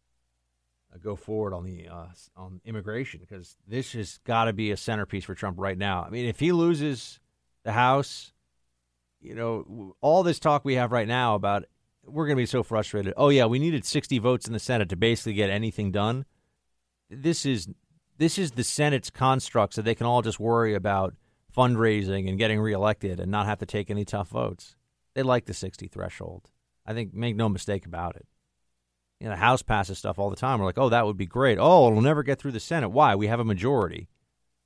uh, go forward on the uh, on immigration because this has got to be a centerpiece for Trump right now. I mean, if he loses the House, you know, all this talk we have right now about we're going to be so frustrated. Oh yeah, we needed 60 votes in the Senate to basically get anything done. This is this is the Senate's construct so they can all just worry about fundraising and getting reelected and not have to take any tough votes. They like the 60 threshold. I think make no mistake about it. You know, the House passes stuff all the time. We're like, oh, that would be great. Oh, it'll never get through the Senate. Why? We have a majority.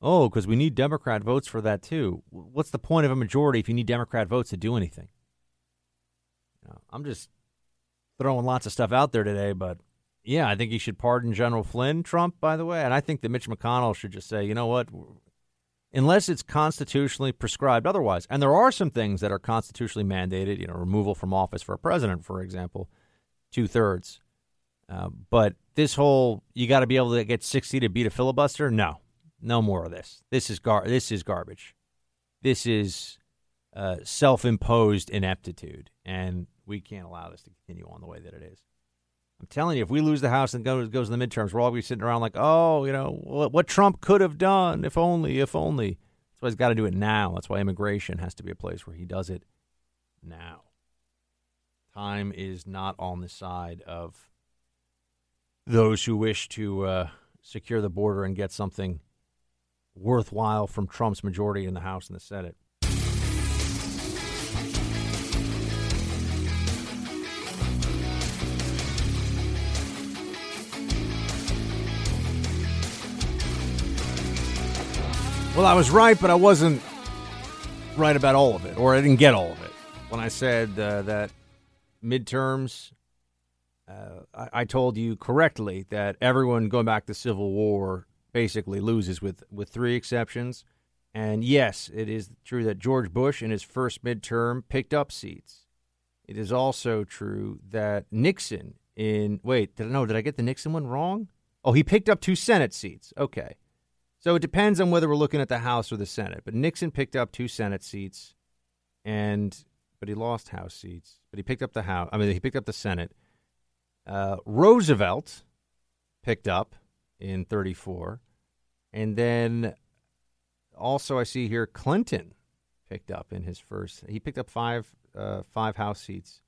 Oh, because we need Democrat votes for that too. What's the point of a majority if you need Democrat votes to do anything? You know, I'm just throwing lots of stuff out there today, but yeah, I think he should pardon General Flynn, Trump, by the way. And I think that Mitch McConnell should just say, you know what? Unless it's constitutionally prescribed otherwise. And there are some things that are constitutionally mandated, you know, removal from office for a president, for example, two thirds. Uh, but this whole, you got to be able to get 60 to beat a filibuster? No, no more of this. This is, gar- this is garbage. This is uh, self imposed ineptitude. And we can't allow this to continue on the way that it is. I'm telling you, if we lose the House and goes goes in the midterms, we're all be sitting around like, oh, you know, what, what Trump could have done, if only, if only. That's why he's got to do it now. That's why immigration has to be a place where he does it now. Time is not on the side of those who wish to uh, secure the border and get something worthwhile from Trump's majority in the House and the Senate. Well, I was right, but I wasn't right about all of it, or I didn't get all of it. When I said uh, that midterms, uh, I, I, told you correctly that everyone going back to Civil War basically loses, with, with three exceptions. And yes, it is true that George Bush in his first midterm picked up seats. It is also true that Nixon in wait, did I know? Did I get the Nixon one wrong? Oh, he picked up two Senate seats. Okay. So it depends on whether we're looking at the House or the Senate. But Nixon picked up two Senate seats, and but he lost House seats. But he picked up the House. I mean, he picked up the Senate. Uh, Roosevelt picked up in 34, and then also I see here Clinton picked up in his first. He picked up five uh, five House seats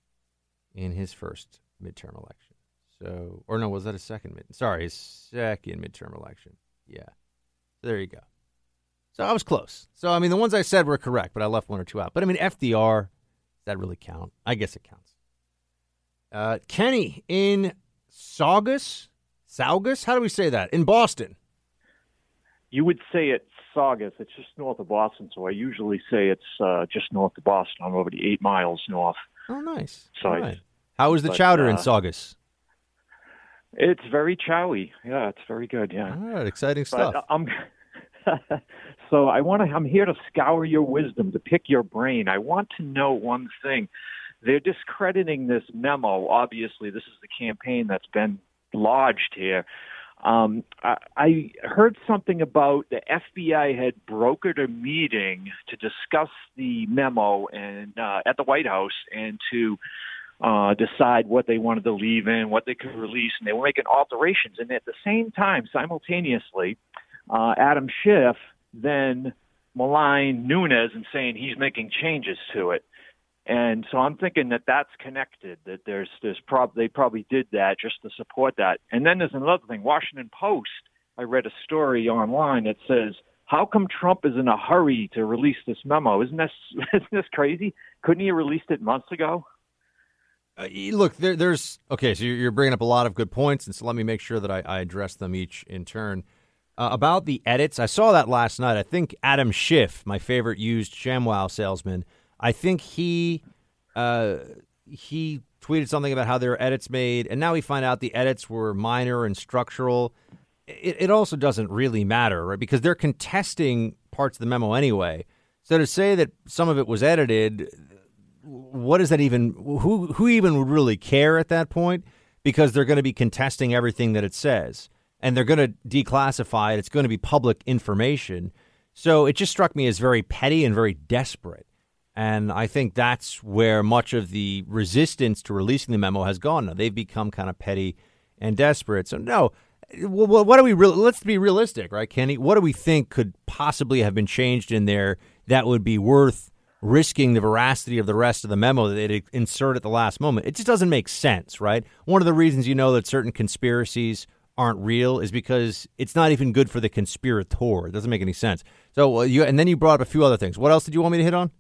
in his first midterm election. So, or no, was that a second mid? Sorry, his second midterm election. Yeah. There you go. So I was close. So I mean, the ones I said were correct, but I left one or two out. But I mean, FDR, does that really count? I guess it counts. Uh, Kenny in Saugus, Saugus. How do we say that in Boston? You would say it's Saugus. It's just north of Boston, so I usually say it's uh, just north of Boston. I'm already eight miles north. Oh, nice. So right. How is the but, chowder uh, in Saugus? It's very chowy. Yeah, it's very good. Yeah. All right, exciting stuff. But I'm so I want to. I'm here to scour your wisdom, to pick your brain. I want to know one thing. They're discrediting this memo. Obviously, this is the campaign that's been lodged here. Um, I, I heard something about the FBI had brokered a meeting to discuss the memo and uh, at the White House and to uh, decide what they wanted to leave in, what they could release, and they were making alterations. And at the same time, simultaneously, uh, Adam Schiff then maligned Nunes and saying he's making changes to it. And so I'm thinking that that's connected. That there's there's prob they probably did that just to support that. And then there's another thing. Washington Post. I read a story online that says, "How come Trump is in a hurry to release this memo? Isn't this isn't this crazy? Couldn't he have released it months ago?" Uh, look, there, there's okay. So you're bringing up a lot of good points, and so let me make sure that I, I address them each in turn. Uh, about the edits, I saw that last night. I think Adam Schiff, my favorite used ShamWow salesman, I think he uh, he tweeted something about how there edits made, and now we find out the edits were minor and structural. It, it also doesn't really matter, right? Because they're contesting parts of the memo anyway. So to say that some of it was edited, what is that even? Who who even would really care at that point? Because they're going to be contesting everything that it says, and they're going to declassify it. It's going to be public information. So it just struck me as very petty and very desperate. And I think that's where much of the resistance to releasing the memo has gone. Now they've become kind of petty and desperate. So no, well, what do we? Re- let's be realistic, right, Kenny? What do we think could possibly have been changed in there that would be worth risking the veracity of the rest of the memo that they insert at the last moment? It just doesn't make sense, right? One of the reasons you know that certain conspiracies aren't real is because it's not even good for the conspirator. It doesn't make any sense. So you and then you brought up a few other things. What else did you want me to hit on?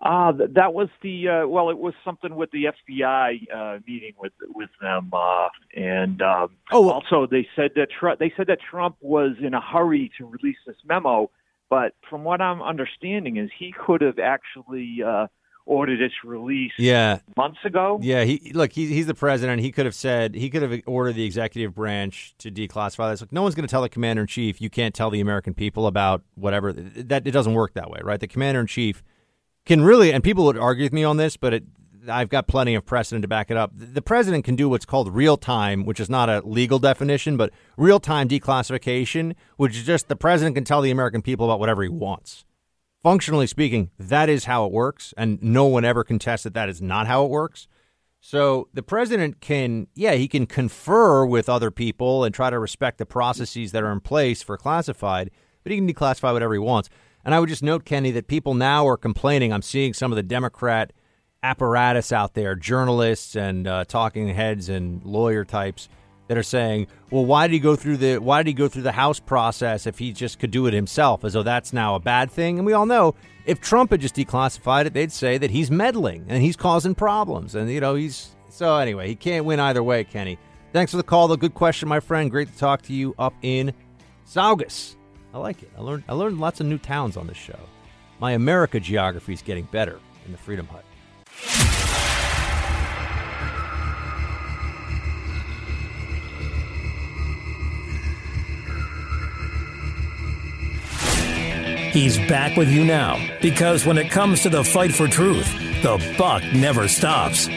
Uh, that was the uh, well, it was something with the FBI uh, meeting with with them, uh, and um, oh, also they said that Tr- they said that Trump was in a hurry to release this memo, but from what I'm understanding is he could have actually uh, ordered its release yeah. months ago. Yeah, he look he, he's the president. He could have said he could have ordered the executive branch to declassify this. Like no one's going to tell the commander in chief you can't tell the American people about whatever that it doesn't work that way, right? The commander in chief can really, and people would argue with me on this, but it, I've got plenty of precedent to back it up. The president can do what's called real time, which is not a legal definition, but real time declassification, which is just the president can tell the American people about whatever he wants. Functionally speaking, that is how it works, and no one ever contests that that is not how it works. So the president can, yeah, he can confer with other people and try to respect the processes that are in place for classified, but he can declassify whatever he wants. And I would just note, Kenny, that people now are complaining. I'm seeing some of the Democrat apparatus out there, journalists and uh, talking heads and lawyer types that are saying, "Well, why did he go through the why did he go through the House process if he just could do it himself?" As though that's now a bad thing. And we all know if Trump had just declassified it, they'd say that he's meddling and he's causing problems. And you know he's so anyway, he can't win either way, Kenny. Thanks for the call. The good question, my friend. Great to talk to you up in Saugus. I like it. I learned I learned lots of new towns on this show. My America geography is getting better in the Freedom Hut. He's back with you now because when it comes to the fight for truth, the buck never stops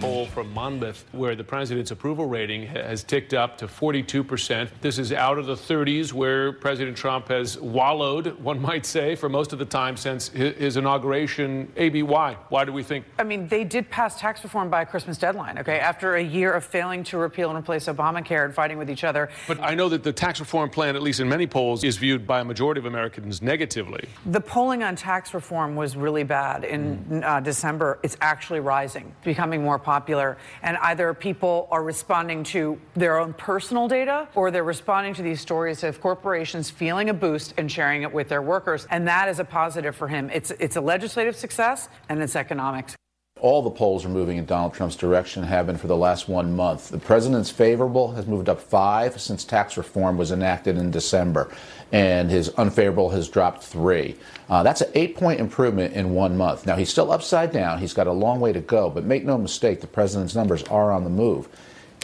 poll from Monmouth where the president's approval rating has ticked up to 42%. This is out of the 30s where President Trump has wallowed, one might say, for most of the time since his inauguration. AB, why? Why do we think? I mean, they did pass tax reform by a Christmas deadline, okay, after a year of failing to repeal and replace Obamacare and fighting with each other. But I know that the tax reform plan, at least in many polls, is viewed by a majority of Americans negatively. The polling on tax reform was really bad in mm. uh, December. It's actually rising, becoming more popular popular. And either people are responding to their own personal data or they're responding to these stories of corporations feeling a boost and sharing it with their workers. And that is a positive for him. It's, it's a legislative success and it's economics all the polls are moving in Donald Trump's direction, have been for the last one month. The president's favorable has moved up five since tax reform was enacted in December, and his unfavorable has dropped three. Uh, that's an eight point improvement in one month. Now, he's still upside down. He's got a long way to go, but make no mistake, the president's numbers are on the move.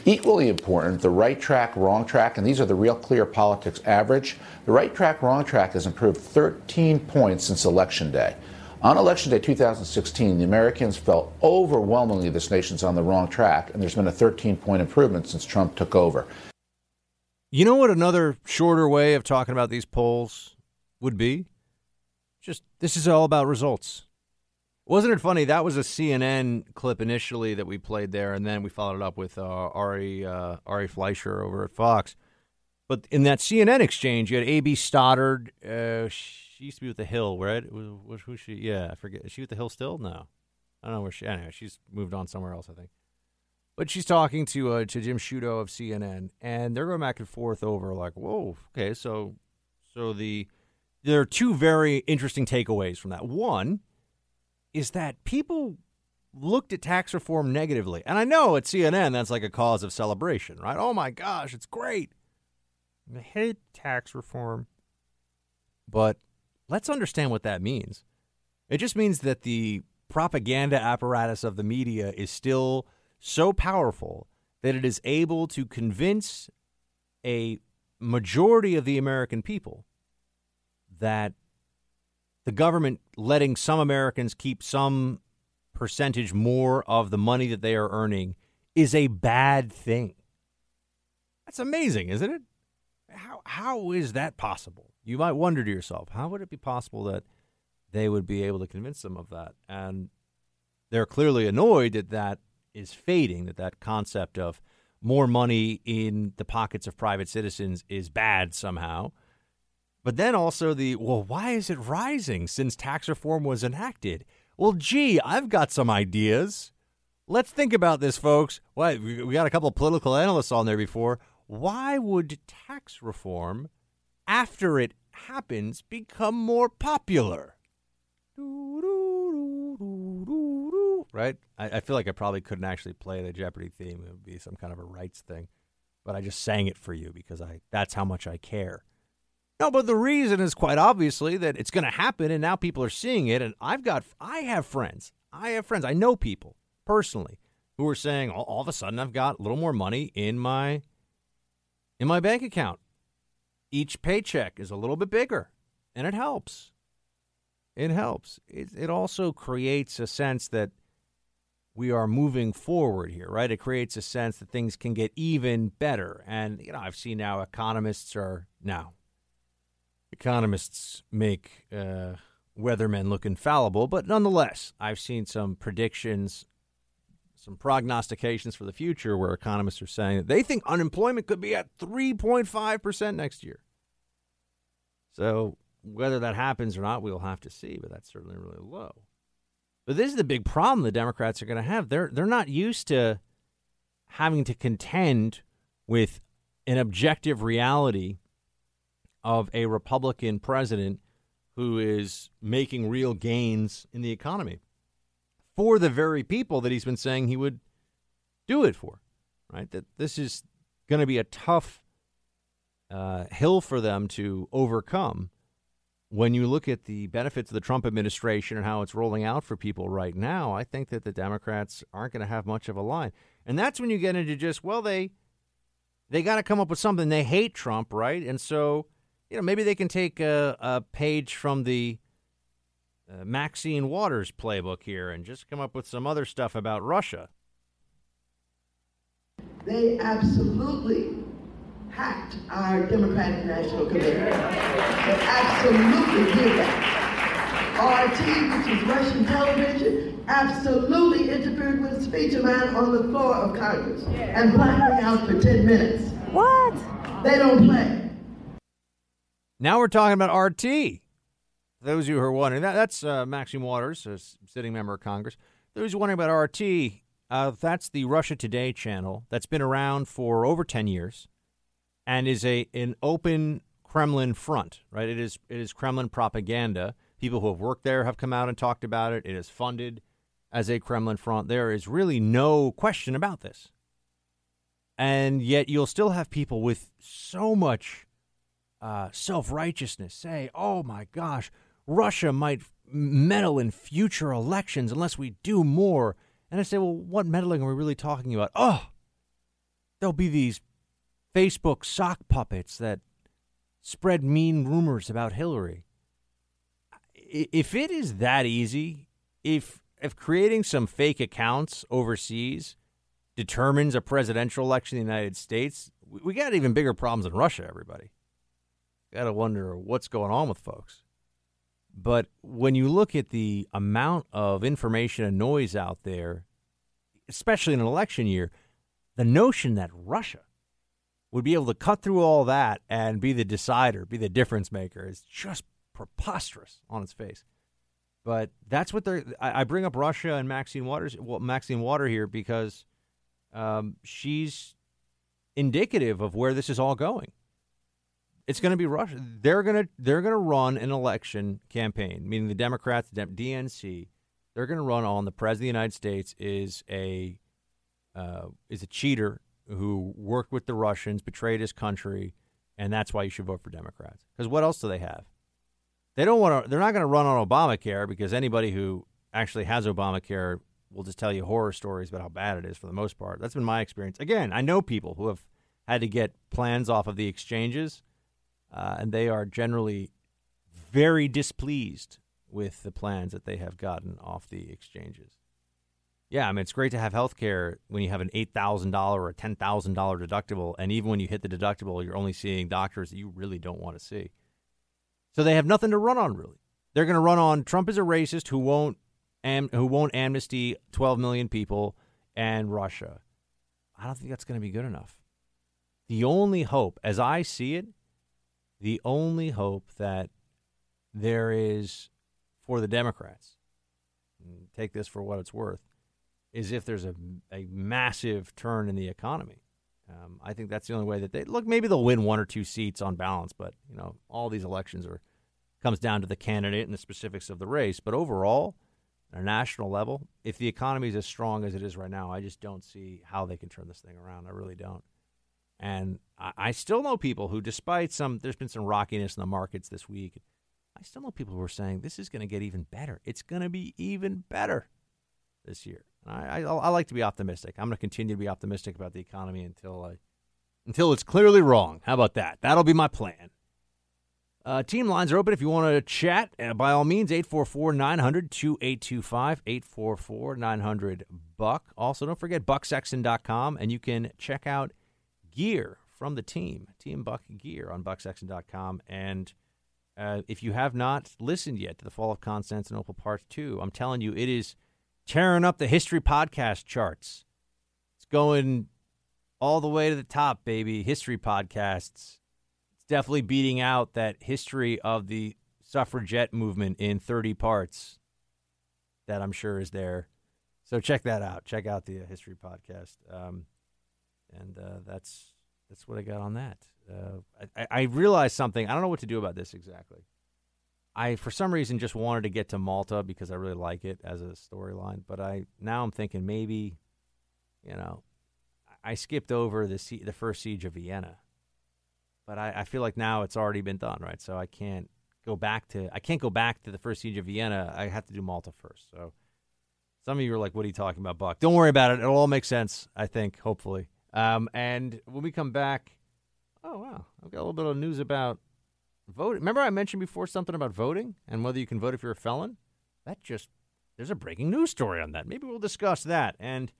Equally important, the right track, wrong track, and these are the real clear politics average. The right track, wrong track has improved 13 points since Election Day. On Election Day 2016, the Americans felt overwhelmingly this nation's on the wrong track, and there's been a 13 point improvement since Trump took over. You know what another shorter way of talking about these polls would be? Just this is all about results. Wasn't it funny? That was a CNN clip initially that we played there, and then we followed it up with uh, Ari uh, Ari Fleischer over at Fox. But in that CNN exchange, you had A.B. Stoddard. Uh, she used to be with the Hill, right? Was, who she? Yeah, I forget. Is she with the Hill still? No, I don't know where she. Anyway, she's moved on somewhere else, I think. But she's talking to uh, to Jim Sciutto of CNN, and they're going back and forth over like, whoa, okay, so so the there are two very interesting takeaways from that. One is that people looked at tax reform negatively, and I know at CNN that's like a cause of celebration, right? Oh my gosh, it's great. I hate tax reform, but let's understand what that means. It just means that the propaganda apparatus of the media is still so powerful that it is able to convince a majority of the American people that the government letting some Americans keep some percentage more of the money that they are earning is a bad thing. That's amazing, isn't it? How how is that possible? You might wonder to yourself, how would it be possible that they would be able to convince them of that? And they're clearly annoyed that that is fading, that that concept of more money in the pockets of private citizens is bad somehow. But then also the, well, why is it rising since tax reform was enacted? Well, gee, I've got some ideas. Let's think about this, folks. What we got a couple of political analysts on there before. Why would tax reform, after it happens, become more popular? Right? I, I feel like I probably couldn't actually play the Jeopardy theme. It would be some kind of a rights thing. But I just sang it for you because I that's how much I care. No, but the reason is quite obviously that it's going to happen, and now people are seeing it. And I've got, I have friends, I have friends, I know people personally who are saying all, all of a sudden I've got a little more money in my in my bank account. Each paycheck is a little bit bigger, and it helps. It helps. It, it also creates a sense that we are moving forward here, right? It creates a sense that things can get even better. And, you know, I've seen now economists are now economists make uh, weathermen look infallible, but nonetheless, I've seen some predictions, some prognostications for the future where economists are saying that they think unemployment could be at 3.5% next year. So, whether that happens or not, we'll have to see, but that's certainly really low. But this is the big problem the Democrats are going to have. They're they're not used to having to contend with an objective reality of a Republican president who is making real gains in the economy for the very people that he's been saying he would do it for, right? That this is going to be a tough uh, hill for them to overcome when you look at the benefits of the Trump administration and how it's rolling out for people right now, I think that the Democrats aren't going to have much of a line. And that's when you get into just, well, they they got to come up with something. They hate Trump, right? And so you know, maybe they can take a, a page from the uh, Maxine Waters playbook here and just come up with some other stuff about Russia. They absolutely hacked our Democratic National Committee. They absolutely did that. RT, which is Russian television, absolutely interfered with a speech of mine on the floor of Congress and blacked me out for 10 minutes. What? They don't play. Now we're talking about RT. Those of you who are wondering, that, that's uh, Maxine Waters, a sitting member of Congress. Those who are wondering about RT, uh, that's the Russia Today channel that's been around for over 10 years and is a an open Kremlin front, right? It is it is Kremlin propaganda. People who have worked there have come out and talked about it. It is funded as a Kremlin front. There is really no question about this. And yet you'll still have people with so much uh, self righteousness say, oh my gosh, Russia might meddle in future elections unless we do more. And I say, well, what meddling are we really talking about? Oh, there'll be these Facebook sock puppets that spread mean rumors about Hillary. If it is that easy, if if creating some fake accounts overseas determines a presidential election in the United States, we got even bigger problems in Russia, everybody. Got to wonder what's going on with folks. But when you look at the amount of information and noise out there, especially in an election year, the notion that Russia would be able to cut through all that and be the decider, be the difference maker, is just preposterous on its face. But that's what they're. I, I bring up Russia and Maxine Waters, well, Maxine Water here because um, she's indicative of where this is all going. It's going to be Russia. They're going to they're going to run an election campaign, meaning the Democrats, the DNC. They're going to run on the president of the United States is a uh, is a cheater who worked with the Russians, betrayed his country, and that's why you should vote for Democrats. Because what else do they have? They don't want to. They're not going to run on Obamacare because anybody who actually has Obamacare will just tell you horror stories about how bad it is for the most part. That's been my experience. Again, I know people who have had to get plans off of the exchanges, uh, and they are generally very displeased with the plans that they have gotten off the exchanges. Yeah, I mean, it's great to have health care when you have an $8,000 or a $10,000 deductible. And even when you hit the deductible, you're only seeing doctors that you really don't want to see. So they have nothing to run on, really. They're going to run on Trump is a racist who won't am, who won't amnesty 12 million people and Russia. I don't think that's going to be good enough. The only hope, as I see it, the only hope that there is for the Democrats, take this for what it's worth, is if there's a, a massive turn in the economy. Um, I think that's the only way that they look. Maybe they'll win one or two seats on balance, but you know, all these elections are comes down to the candidate and the specifics of the race. But overall, at a national level, if the economy is as strong as it is right now, I just don't see how they can turn this thing around. I really don't. And I, I still know people who, despite some, there's been some rockiness in the markets this week. I still know people who are saying this is going to get even better. It's going to be even better this year. I, I, I like to be optimistic. I'm going to continue to be optimistic about the economy until I, until it's clearly wrong. How about that? That'll be my plan. Uh, team lines are open if you want to chat. Uh, by all means, 844 900 2825, 844 900 Buck. Also, don't forget bucksexton.com, and you can check out gear from the team, Team Buck Gear on bucksexton.com. And uh, if you have not listened yet to the Fall of Constantinople Part 2, I'm telling you, it is tearing up the history podcast charts. It's going all the way to the top, baby. History podcasts It's definitely beating out that history of the suffragette movement in 30 parts that I'm sure is there. So check that out. Check out the uh, history podcast. Um, and uh, that's that's what I got on that. Uh, I, I realized something. I don't know what to do about this exactly. I for some reason just wanted to get to Malta because I really like it as a storyline. But I now I'm thinking maybe, you know, I skipped over the the first siege of Vienna but I, I, feel like now it's already been done, right? So I can't go back to I can't go back to the first siege of Vienna. I have to do Malta first. So some of you are like, "What are you talking about, Buck?" Don't worry about it. It'll all make sense. I think, hopefully. Um, and when we come back, oh wow, I've got a little bit of news about voting. Remember, I mentioned before something about voting and whether you can vote if you're a felon. That just there's a breaking news story on that. Maybe we'll discuss that and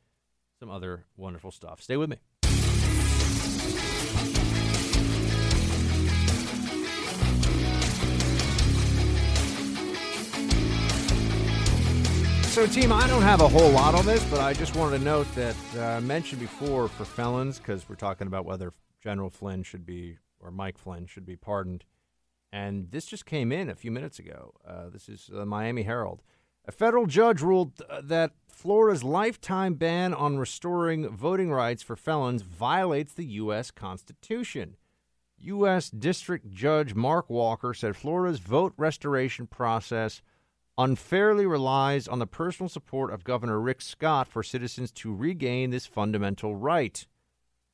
some other wonderful stuff. Stay with me. So, team, I don't have a whole lot on this, but I just wanted to note that uh, I mentioned before for felons, because we're talking about whether General Flynn should be, or Mike Flynn should be pardoned. And this just came in a few minutes ago. Uh, this is the Miami Herald. A federal judge ruled uh, that Florida's lifetime ban on restoring voting rights for felons violates the U.S. Constitution. U.S. District Judge Mark Walker said Florida's vote restoration process unfairly relies on the personal support of Governor Rick Scott for citizens to regain this fundamental right.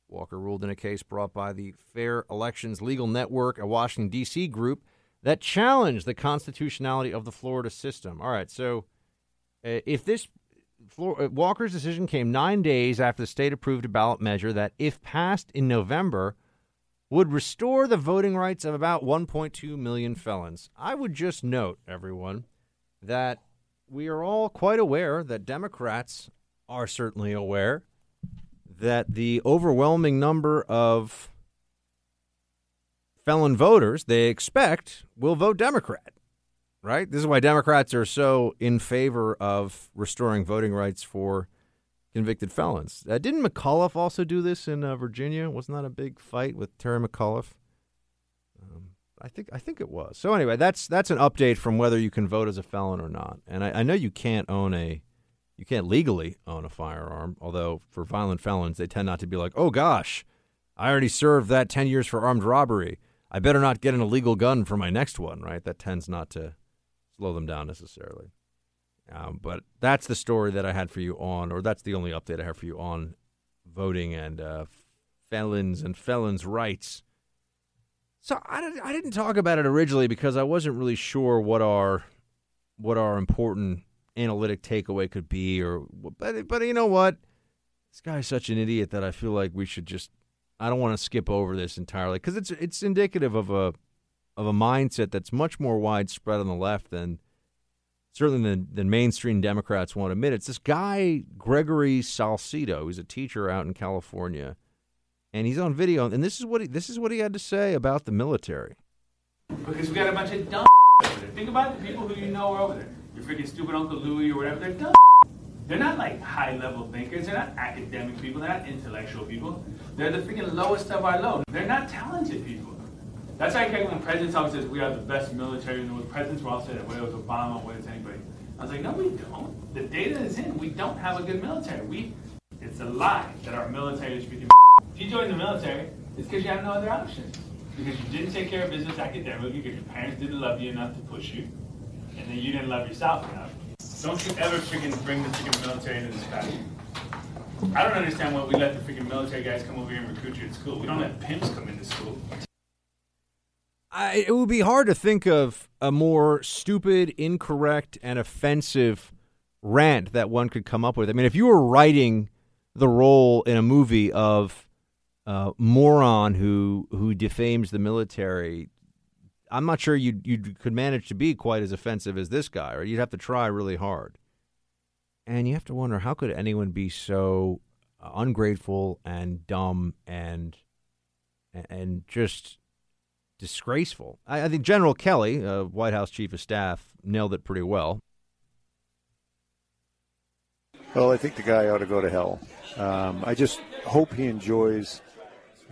Walker ruled in a case brought by the Fair Elections Legal Network, a Washington, D.C. group that challenged the constitutionality of the Florida system. All right, so uh, if this uh, Walker's decision came nine days after the state approved a ballot measure that, if passed in November, would restore the voting rights of about 1.2 million felons. I would just note, everyone, that we are all quite aware that Democrats are certainly aware that the overwhelming number of felon voters they expect will vote Democrat. right? This is why Democrats are so in favor of restoring voting rights for convicted felons. Uh, didn't McAuliffe also do this in uh, Virginia? Wasn't that a big fight with Terry McAuliffe? Um, I think I think it was. So anyway, that's that's an update from whether you can vote as a felon or not. And I, I know you can't own a you can't legally own a firearm, although for violent felons they tend not to be like, oh gosh, I already served that ten years for armed robbery. I better not get an illegal gun for my next one, right? That tends not to slow them down necessarily. Um, but that's the story that I had for you on, or that's the only update I have for you on voting and uh, felons and felons' rights. So I, I didn't talk about it originally because I wasn't really sure what our what our important analytic takeaway could be, or but but you know what, this guy's such an idiot that I feel like we should just. I don't want to skip over this entirely because it's it's indicative of a of a mindset that's much more widespread on the left than certainly than, than mainstream Democrats want to admit. It's this guy Gregory Salcedo, who's a teacher out in California, and he's on video. And this is what he, this is what he had to say about the military. Because we got a bunch of dumb. Think about the people who you know are over there. Freaking stupid Uncle Louie or whatever. They're dumb. They're not like high level thinkers. They're not academic people. They're not intellectual people. They're the freaking lowest of our low. They're not talented people. That's why I get when presidents always says we are the best military in the world. Presidents will all say that, whether it's Obama, whether it's anybody. I was like, no, we don't. The data is in. We don't have a good military. We, it's a lie that our military is freaking. If you join the military, it's because you have no other option. Because you didn't take care of business academically, because your parents didn't love you enough to push you, and then you didn't love yourself enough. Don't you ever freaking bring the freaking military into this country. I don't understand why we let the freaking military guys come over here and recruit you at school. We don't let pimps come into school. I, it would be hard to think of a more stupid, incorrect, and offensive rant that one could come up with. I mean, if you were writing the role in a movie of a moron who who defames the military, I'm not sure you you could manage to be quite as offensive as this guy, or you'd have to try really hard. And you have to wonder how could anyone be so ungrateful and dumb and and just disgraceful. I, I think General Kelly, uh, White House Chief of Staff, nailed it pretty well. Well, I think the guy ought to go to hell. Um, I just hope he enjoys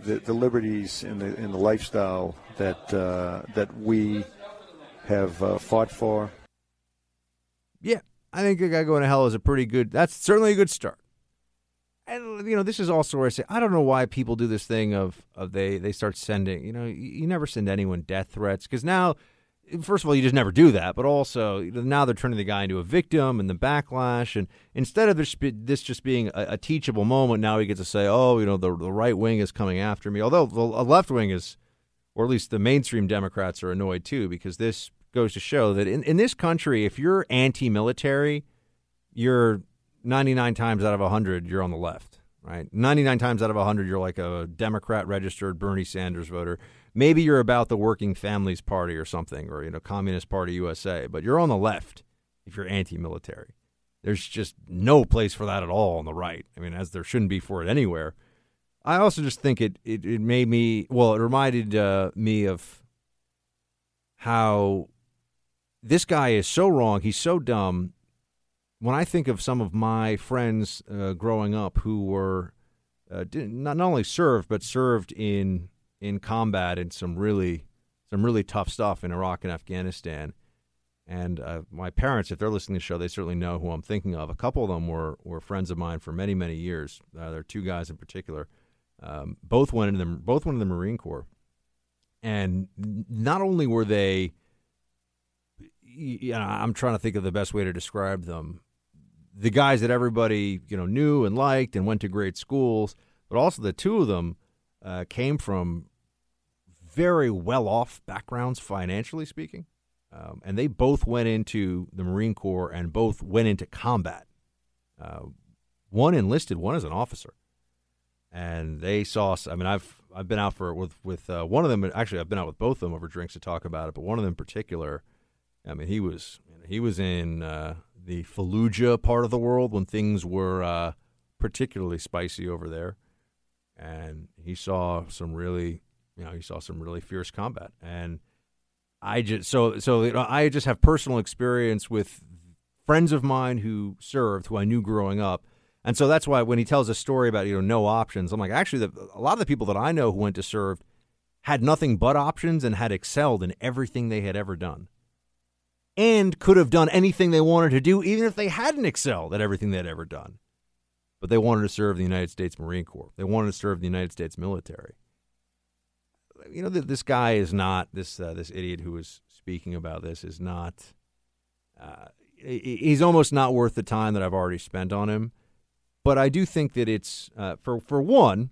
the, the liberties and the, in the lifestyle that uh, that we have uh, fought for. Yeah, I think the guy going to hell is a pretty good. That's certainly a good start and you know this is also where I say I don't know why people do this thing of of they they start sending you know you, you never send anyone death threats because now first of all you just never do that but also now they're turning the guy into a victim and the backlash and instead of this, this just being a, a teachable moment now he gets to say oh you know the the right wing is coming after me although the left wing is or at least the mainstream Democrats are annoyed too because this goes to show that in, in this country if you're anti-military you're 99 times out of 100, you're on the left, right? 99 times out of 100, you're like a Democrat registered Bernie Sanders voter. Maybe you're about the Working Families Party or something, or, you know, Communist Party USA, but you're on the left if you're anti military. There's just no place for that at all on the right. I mean, as there shouldn't be for it anywhere. I also just think it, it, it made me, well, it reminded uh, me of how this guy is so wrong. He's so dumb when I think of some of my friends uh, growing up who were uh, not, not only served but served in in combat in some really some really tough stuff in Iraq and Afghanistan. And uh, my parents, if they're listening to the show, they certainly know who I'm thinking of. A couple of them were, were friends of mine for many, many years. Uh, there are two guys in particular. Um, both went into the both went in the Marine Corps, and not only were they, you know, I'm trying to think of the best way to describe them. The guys that everybody you know knew and liked and went to great schools, but also the two of them uh, came from very well off backgrounds financially speaking, um, and they both went into the Marine Corps and both went into combat. Uh, one enlisted, one as an officer, and they saw. I mean, I've I've been out for with with uh, one of them. Actually, I've been out with both of them over drinks to talk about it. But one of them in particular, I mean, he was he was in uh, the Fallujah part of the world when things were uh, particularly spicy over there, and he saw some really, you know, he saw some really fierce combat. And I just so so you know, I just have personal experience with friends of mine who served, who I knew growing up, and so that's why when he tells a story about you know no options, I'm like actually the, a lot of the people that I know who went to serve had nothing but options and had excelled in everything they had ever done, and could have done anything they wanted to do even if they hadn't excelled at everything they'd ever done. But they wanted to serve the United States Marine Corps. They wanted to serve the United States military you know, this guy is not this uh, this idiot who is speaking about this is not. Uh, he's almost not worth the time that I've already spent on him. But I do think that it's uh, for for one,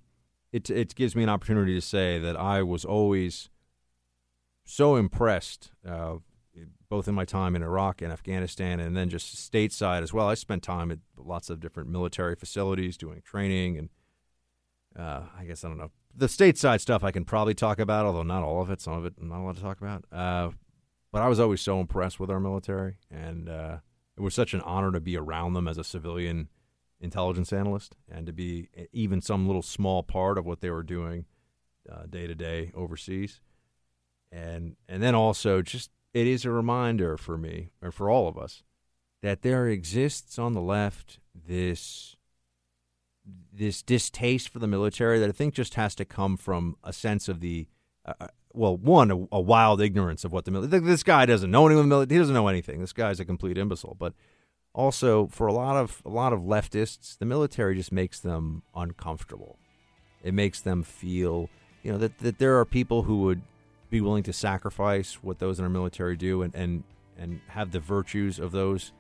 it it gives me an opportunity to say that I was always so impressed, uh, both in my time in Iraq and Afghanistan, and then just stateside as well. I spent time at lots of different military facilities doing training, and uh, I guess I don't know the stateside stuff I can probably talk about, although not all of it. Some of it I'm not allowed to talk about. Uh, but I was always so impressed with our military, and uh, it was such an honor to be around them as a civilian intelligence analyst, and to be even some little small part of what they were doing uh, day to day overseas. And and then also just it is a reminder for me or for all of us that there exists on the left this this distaste for the military that I think just has to come from a sense of the uh, uh well, one a, a, wild ignorance of what the military. This guy doesn't know anything. He doesn't know anything. This guy's a complete imbecile. But also for a lot of a lot of leftists, the military just makes them uncomfortable. It makes them feel, you know, that that there are people who would be willing to sacrifice what those in our military do and and and have the virtues of those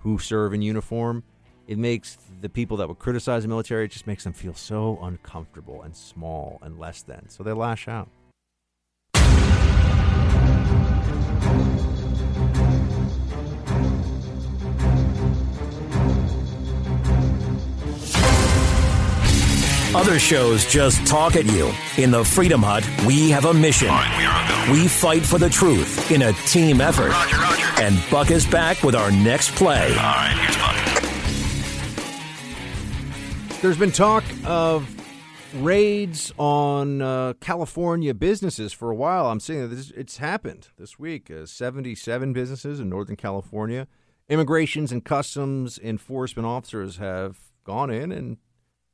who serve in uniform it makes the people that would criticize the military, it just makes them feel so uncomfortable and small and less than. So they lash out. Other shows just talk at you. In the Freedom Hut, we have a mission. we, we fight for the truth in a team effort. Roger, Roger. And Buck is back with our next play. All right, here's Buck. There's been talk of raids on uh, California businesses for a while. I'm seeing that this, it's happened this week. Uh, 77 businesses in Northern California. Immigrations and customs enforcement officers have gone in and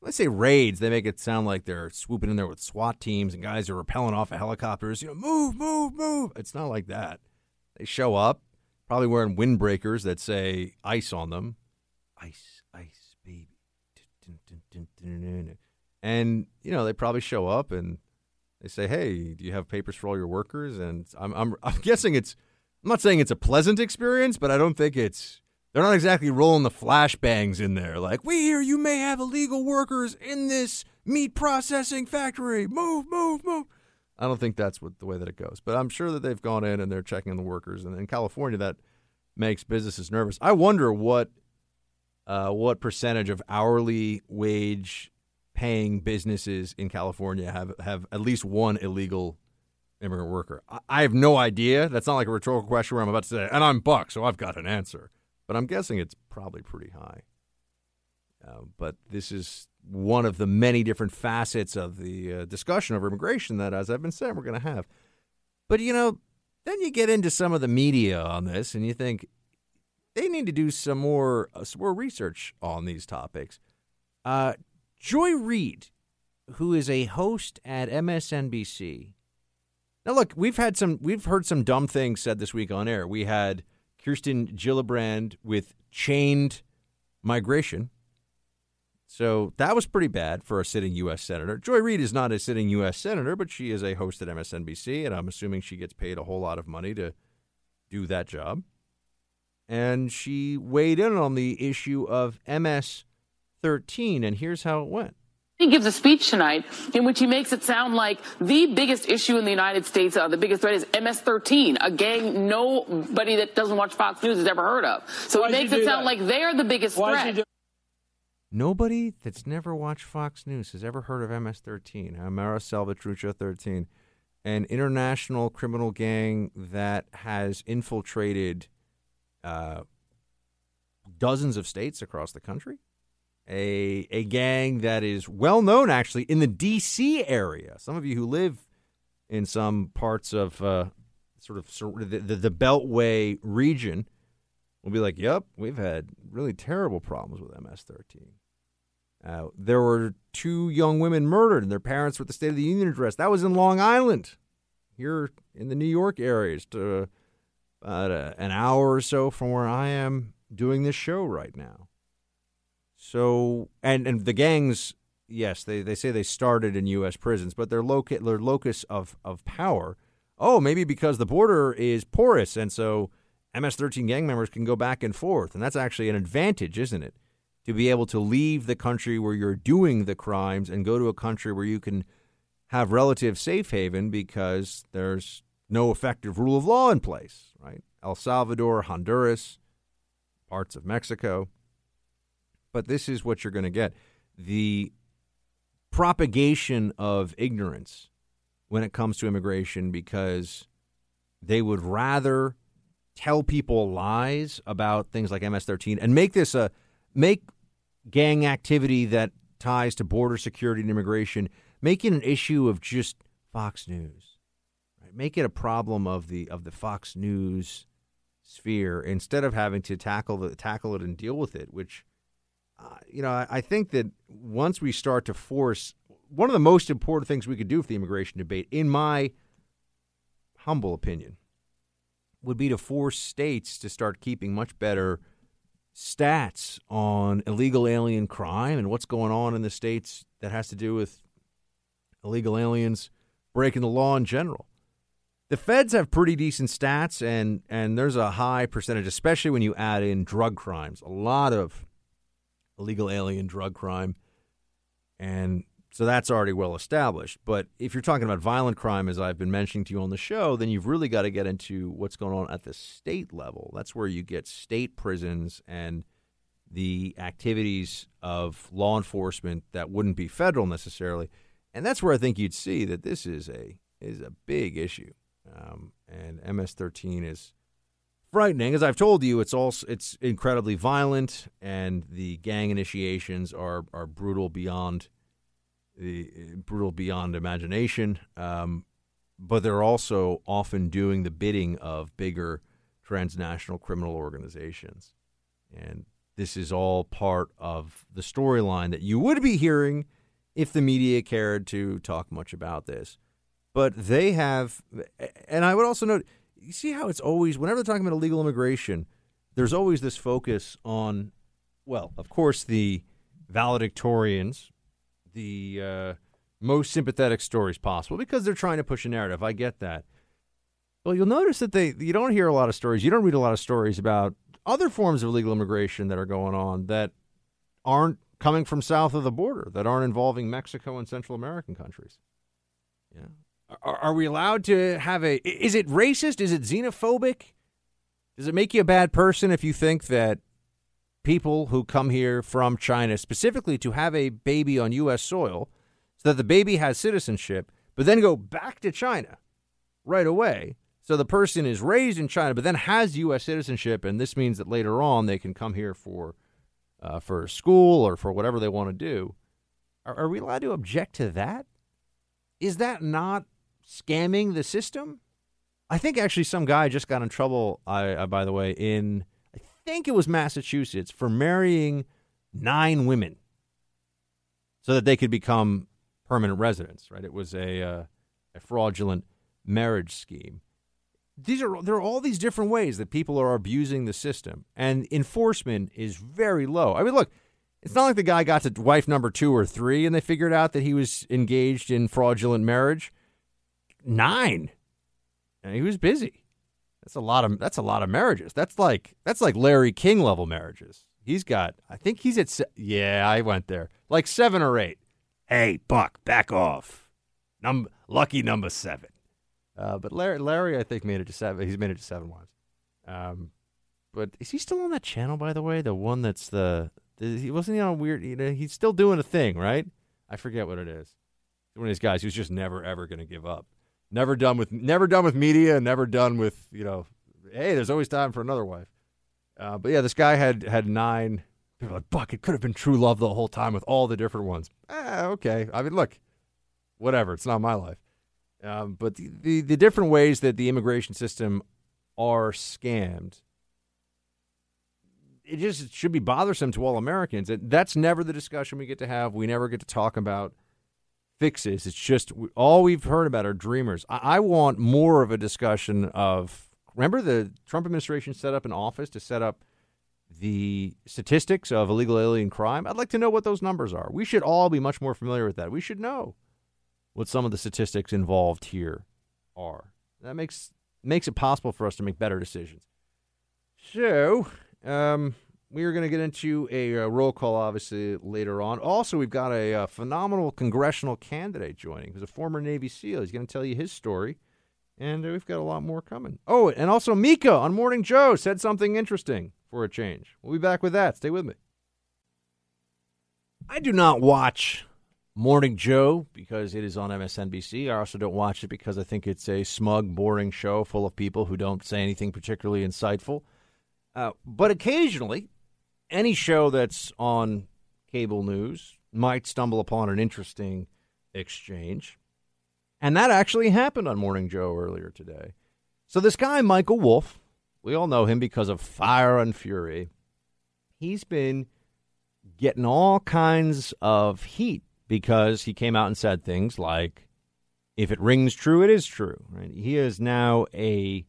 let's say raids. They make it sound like they're swooping in there with SWAT teams and guys are rappelling off of helicopters. You know, move, move, move. It's not like that. They show up, probably wearing windbreakers that say ice on them. Ice, ice baby. and you know they probably show up and they say, "Hey, do you have papers for all your workers?" And I'm I'm I'm guessing it's I'm not saying it's a pleasant experience, but I don't think it's they're not exactly rolling the flashbangs in there like, "We hear you may have illegal workers in this meat processing factory. Move, move, move." I don't think that's what the way that it goes, but I'm sure that they've gone in and they're checking the workers, and in California that makes businesses nervous. I wonder what uh, what percentage of hourly wage paying businesses in California have, have at least one illegal immigrant worker? I, I have no idea. That's not like a rhetorical question where I'm about to say, and I'm Buck, so I've got an answer. But I'm guessing it's probably pretty high. Uh, but this is one of the many different facets of the uh, discussion over immigration that, as I've been saying, we're going to have. But, you know, then you get into some of the media on this and you think, they need to do some more uh, some more research on these topics. Uh, Joy Reid, who is a host at MSNBC. Now, look, we've had some we've heard some dumb things said this week on air. We had Kirsten Gillibrand with chained migration. So that was pretty bad for a sitting U.S. senator. Joy Reid is not a sitting U.S. senator, but she is a host at MSNBC, and I'm assuming she gets paid a whole lot of money to do that job and she weighed in on the issue of MS 13. And here's how it went. He gives a speech tonight in which he makes it sound like the biggest issue in the United States, uh, the biggest threat is MS-13, a gang nobody that doesn't watch Fox News has ever heard of. So Why he makes it sound that? like they're the biggest Why threat. Nobody that's never watched Fox News has ever heard of MS-13, Mara Salvatrucha 13, an international criminal gang that has infiltrated uh, dozens of states across the country. A, a gang that is well known actually in the D.C. area. Some of you who live in some parts of uh, sort of the, the, the Beltway region will be like, "Yep, we've had really terrible problems with MS-13." Uh, there were two young women murdered, and their parents were at the State of the Union address. That was in Long Island, here in the New York area, just uh, about uh, an hour or so from where I am doing this show right now. So, and and the gangs, yes, they, they say they started in U.S. prisons, but their loca- their locus of of power. Oh, maybe because the border is porous, and so MS-13 gang members can go back and forth, and that's actually an advantage, isn't it? To be able to leave the country where you're doing the crimes and go to a country where you can have relative safe haven because there's no effective rule of law in place, right? El Salvador, Honduras, parts of Mexico. But this is what you're going to get the propagation of ignorance when it comes to immigration because they would rather tell people lies about things like MS-13 and make this a make gang activity that ties to border security and immigration make it an issue of just Fox News. Right? Make it a problem of the of the Fox News sphere instead of having to tackle the tackle it and deal with it, which you know, I, I think that once we start to force one of the most important things we could do for the immigration debate, in my humble opinion, would be to force states to start keeping much better stats on illegal alien crime and what's going on in the states that has to do with illegal aliens breaking the law in general. The feds have pretty decent stats, and, and there's a high percentage, especially when you add in drug crimes. A lot of illegal alien drug crime. And so that's already well established. But if you're talking about violent crime, as I've been mentioning to you on the show, then you've really got to get into what's going on at the state level. That's where you get state prisons and the activities of law enforcement that wouldn't be federal necessarily. And that's where I think you'd see that this is a is a big issue. Um, and MS-13 is frightening. As I've told you, it's also it's incredibly violent, and the gang initiations are are brutal beyond the brutal beyond imagination. Um, but they're also often doing the bidding of bigger transnational criminal organizations, and this is all part of the storyline that you would be hearing if the media cared to talk much about this. But they have, and I would also note you see how it's always whenever they're talking about illegal immigration, there's always this focus on, well, of course, the valedictorians, the uh, most sympathetic stories possible because they're trying to push a narrative. I get that. Well, you'll notice that they you don't hear a lot of stories. You don't read a lot of stories about other forms of illegal immigration that are going on that aren't coming from south of the border, that aren't involving Mexico and Central American countries. Yeah. Are, are we allowed to have a? Is it racist? Is it xenophobic? Does it make you a bad person if you think that people who come here from China, specifically to have a baby on U.S. soil, so that the baby has citizenship, but then go back to China right away? So the person is raised in China, but then has U.S. citizenship, and this means that later on they can come here for uh, for school or for whatever they want to do. Are, are we allowed to object to that? Is that not scamming the system? I think actually some guy just got in trouble. I, I by the way, in I think it was Massachusetts for marrying nine women so that they could become permanent residents. Right? It was a uh, a fraudulent marriage scheme. These are there are all these different ways that people are abusing the system, and enforcement is very low. I mean, look, it's not like the guy got to wife number two or three and they figured out that he was engaged in fraudulent marriage. Nine, and he was busy. That's a lot of that's a lot of marriages. That's like that's like Larry King level marriages. He's got, I think he's at, se- yeah, I went there, like seven or eight. Hey, Buck, back off. Num- lucky number seven. Uh, but Larry, Larry, I think made it to seven. He's made it to seven once. Um, but is he still on that channel? By the way, the one that's the, the he wasn't he on weird. You know, he's still doing a thing, right? I forget what it is. One of these guys who's just never ever going to give up. Never done with never done with media. Never done with you know. Hey, there's always time for another wife. Uh, but yeah, this guy had had nine. People like Buck. It could have been true love the whole time with all the different ones. Ah, okay. I mean, look, whatever. It's not my life. Um, but the, the, the different ways that the immigration system are scammed, it just should be bothersome to all Americans. That's never the discussion we get to have. We never get to talk about fixes. It's just all we've heard about are dreamers. I, I want more of a discussion of. Remember the Trump administration set up an office to set up the statistics of illegal alien crime? I'd like to know what those numbers are. We should all be much more familiar with that. We should know what some of the statistics involved here are. That makes makes it possible for us to make better decisions. So, um, we are going to get into a, a, uh, roll call, obviously, later on. Also, we've got a, a uh, phenomenal congressional candidate joining who's a former Navy SEAL. He's going to tell you his story, and uh, we've got a lot more coming. Oh, and also Mika on Morning Joe said something interesting for a change. We'll be back with that. Stay with me. I do not watch Morning Joe because it is on MSNBC. I also don't watch it because I think it's a smug, boring show full of people who don't say anything particularly insightful. Uh, but occasionally, any show that's on cable news might stumble upon an interesting exchange. And that actually happened on Morning Joe earlier today. So, this guy, Michael Wolff, we all know him because of Fire and Fury. He's been getting all kinds of heat because he came out and said things like, if it rings true, it is true. Right? He is now a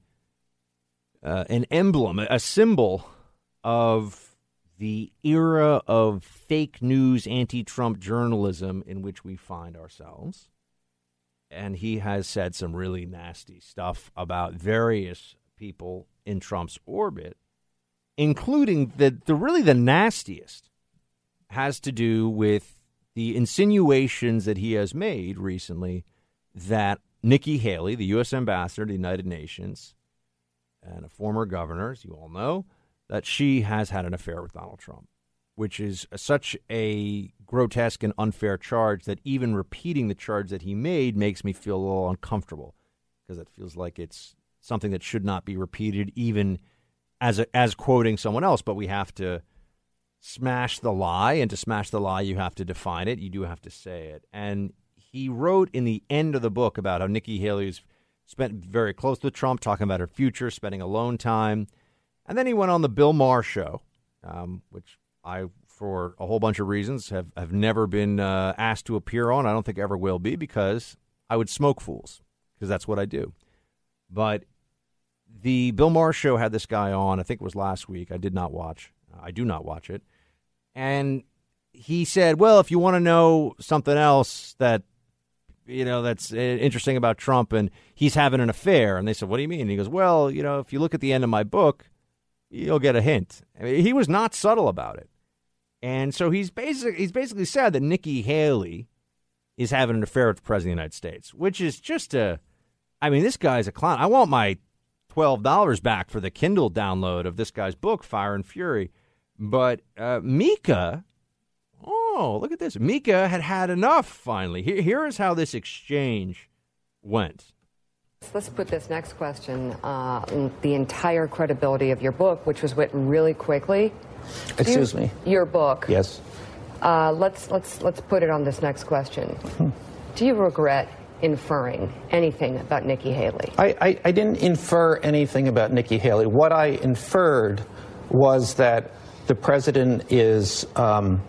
uh, an emblem, a symbol of the era of fake news, anti Trump journalism in which we find ourselves. And he has said some really nasty stuff about various people in Trump's orbit, including the, the really the nastiest has to do with the insinuations that he has made recently that Nikki Haley, the U.S. ambassador to the United Nations and a former governor, as you all know, that she has had an affair with Donald Trump, which is such a grotesque and unfair charge that even repeating the charge that he made makes me feel a little uncomfortable because it feels like it's something that should not be repeated, even as a, as quoting someone else. But we have to smash the lie, and to smash the lie, you have to define it. You do have to say it. And he wrote in the end of the book about how Nikki Haley's spent very close to Trump, talking about her future, spending alone time and then he went on the Bill Maher show, um, which I, for a whole bunch of reasons, have, have never been uh, asked to appear on. I don't think ever will be because I would smoke fools because that's what I do. But the Bill Maher show had this guy on. I think it was last week. I did not watch. I do not watch it. And he said, "Well, if you want to know something else that you know that's uh, interesting about Trump and he's having an affair," and they said, "What do you mean?" And he goes, "Well, you know, if you look at the end of my book." You'll get a hint. I mean, he was not subtle about it. And so he's basically he's basically said that Nikki Haley is having an affair with the president of the United States, which is just a I mean, this guy's a clown. I want my twelve dollars back for the Kindle download of this guy's book, Fire and Fury. But uh, Mika, oh, look at this. Mika had had enough finally. Here, here is how this exchange went. Let's put this next question. Uh, the entire credibility of your book, which was written really quickly. Excuse you, me. Your book. Yes. Uh, let's let's let's put it on this next question. Hmm. Do you regret inferring anything about Nikki Haley? I, I, I didn't infer anything about Nikki Haley. What I inferred was that the president is. Um,